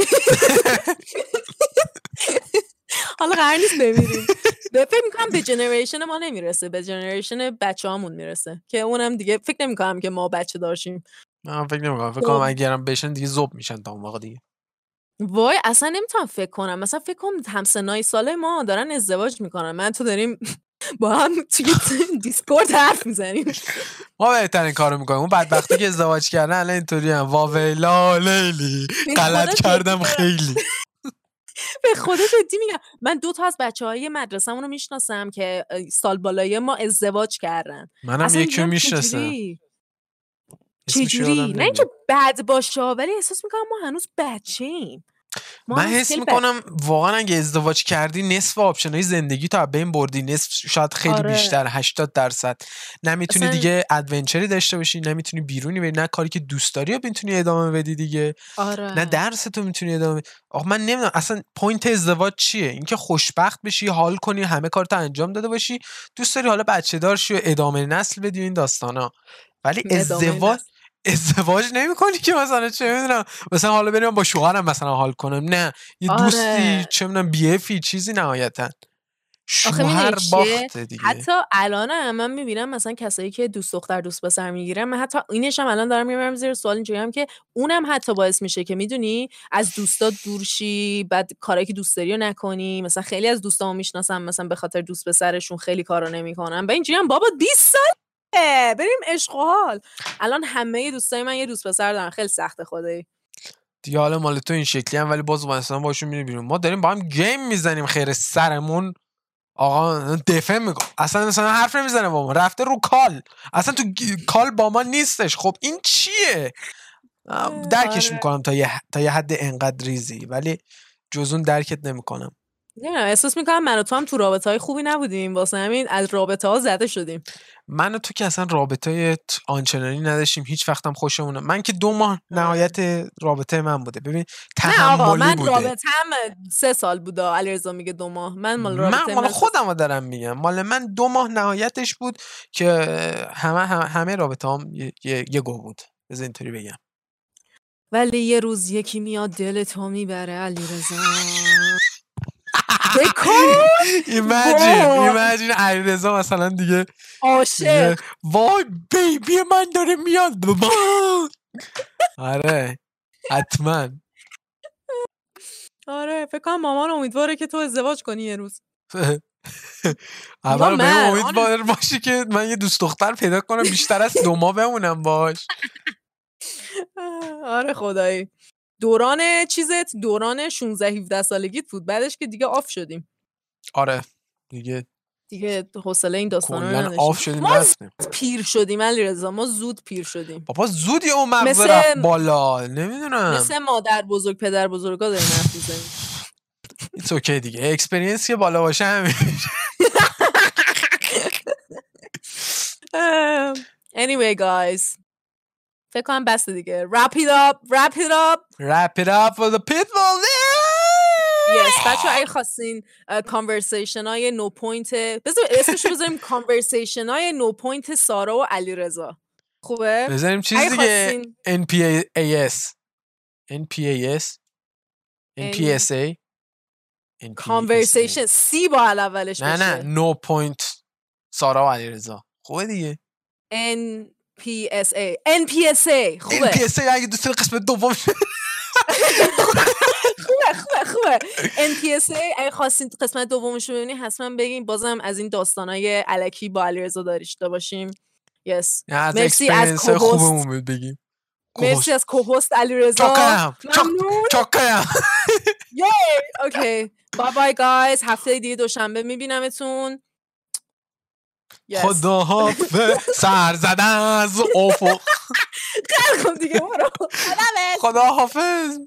حالا قرار نیست بمیریم. فکر می‌کنم به جنریشن ما نمی‌رسه به جنریشن بچه هامون می‌رسه که اونم دیگه فکر نمی‌کنم که ما بچه داشتیم. من فکر نمی‌کنم. فکر خب. کنم اگرم بشن دیگه زوب میشن تا اون موقع دیگه. وای اصلا نمی‌تونم فکر کنم. مثلا فکر کنم همسنای ساله ما دارن ازدواج می‌کنن. من تو داریم با هم توی دیسکورد حرف می‌زنیم. ما بهترین کارو می‌کنیم. اون بدبختی که ازدواج کردن الان اینطوری هم واویلا لیلی غلط کردم. خیلی. به خدا جدی میگم. من دو تا از بچه های مدرسه رو می‌شناسم که سال بالای ما ازدواج کردن. منم یکی می‌شناسم. چجوری؟ نه. اینکه بد باشه ولی احساس می‌کنم ما هنوز بچه ایم من حس می‌کنم واقعا اگه ازدواج کردی نصف option های زندگی تو از بین بردی نصف شاید خیلی آره. بیشتر 80 درصد نمی‌تونی اصلا- دیگه adventure ی داشته باشی نمی‌تونی بیرونی بری نه کاری که دوست داری می‌تونی ادامه بدی دیگه آره نه درس تو می‌تونی ادامه بدی. آخه من نمی‌دونم اصلا point ازدواج چیه اینکه خوشبخت بشی حال کنی همه کارتو انجام داده باشی دوست داری حالا بچه دار شی و ادامه نسل بدی این داستانا ولی ازدواج. ازدواج نمی کنی که مثلا چه می‌دونم. مثلا حالا بریم با شوهرم مثلا حال کنم. نه یه آره. دوستی چه می‌دونم بیفی چیزی نهایتا. شوهر؟ باخته دیگه. حتی الان هم من می‌بینم مثلا کسایی که دوست دختر دوست پسر می‌گیرن من حتی اینش هم الان دارم می‌برم زیر سوال اینجوری هم که اونم حتی باعث میشه که می‌دونی؟ از دوستات دور شی بعد کارایی که دوست داری رو نکنی. مثلا خیلی از دوستامو می‌شناسم مثلا به خاطر دوست پسرشون خیلی کارا نمی‌کنن. و اینجوری هم بابا 20 ساله بریم عشق و حال. الان همه دوستای من یه دوست پسر دارن. خیلی سخته خدایی. دیگه حالا مال تو این شکلی هم ولی باز مثلا باشون میری بیرون. ما داریم با هم گیم می‌زنیم خیر سرمون. آقا دفع میکن اصلا مثلا حرف نمی‌زنه با ما. رفته رو کال. اصلا تو کال با ما نیستش. خب این چیه؟ درکش آره. می‌کنم تا یه تا یه حد انقدر ریزی. ولی جز اون درکت نمی‌کنم. نمی‌دونم احساس می‌کنم من و تو هم تو رابطه های خوبی نبودیم. واسه همین از رابطه ها زده شدیم. من و تو که اصلا رابطه آنچنانی نداشتیم هیچ وقتم خوشمون من که دو ماه نهایت رابطه من بوده. ببین نه آقا تحملی من بوده. رابطه هم سه سال بوده علیرضا میگه دو ماه. من مال من رابطه مال من خودم رو دارم میگم. مال من دو ماه نهایتش بود که همه همه, همه رابطه هم یه, یه, یه گو بود. بذار اینطوری بگم. ولی یه روز یکی میاد دل تو می‌بره علیرضا. بکن ایمجین. ایمجین علیرضا مثلا دیگه دیگه عاشق وای بیبی من داره میاد. آره حتما. آره فکر کنم مامان امیدواره که تو ازدواج کنی یه روز. اول به من، امیدوار باشی که من یه دوست دختر پیدا کنم بیشتر از دو ماه بمونم باش. آره خدایی. دوران چیزت؟ دوران 16 17 سالگیت بود. بعدش که دیگه off شدیم. آره. دیگه دیگه حوصله این داستانا رو نداشتیم. off شدیم ما پیر شدیم علیرضا. ما زود پیر شدیم. بابا زودی اون مغز مثل- رفت بالا. نمی‌دونم. مثل مادر بزرگ پدر بزرگا داریم حرف می‌زنیم. It's okay دیگه. experience که بالا باشه همین. anyway guys. فکر کنم بس دیگه. Wrap it up wrap it up. Wrap it up for the pitbull yes بچه اگه خواستین conversation های no point بذار اسمشو بذاریم conversation های no point سارا و علی رضا خوبه؟ بذاریم چیز دیگه خواستین NPAS NPAS NPSA NPSA. conversation سی با اولش نه نه نو پوینت سارا و علیرضا. خوبه دیگه. NPSA NPSA خوبه. NPSA اگه دوست قسمت دوم. خوبه خوبه خوبه. NPSA اگه خواستین قسمت دومش رو ببینین حتما بگین. بازم از این داستانای علکی با علیرضا داشته باشیم. از مرسی از. خوبمون بگیم. مرسی از کوهوست علیرضا. ممنون. چاکرم. okay bye bye guys هفته دیگه دوشنبه میبینمتون. خدا حافظ سر زدن از افق. خب دیگه برو. خدافظ. خدا حافظ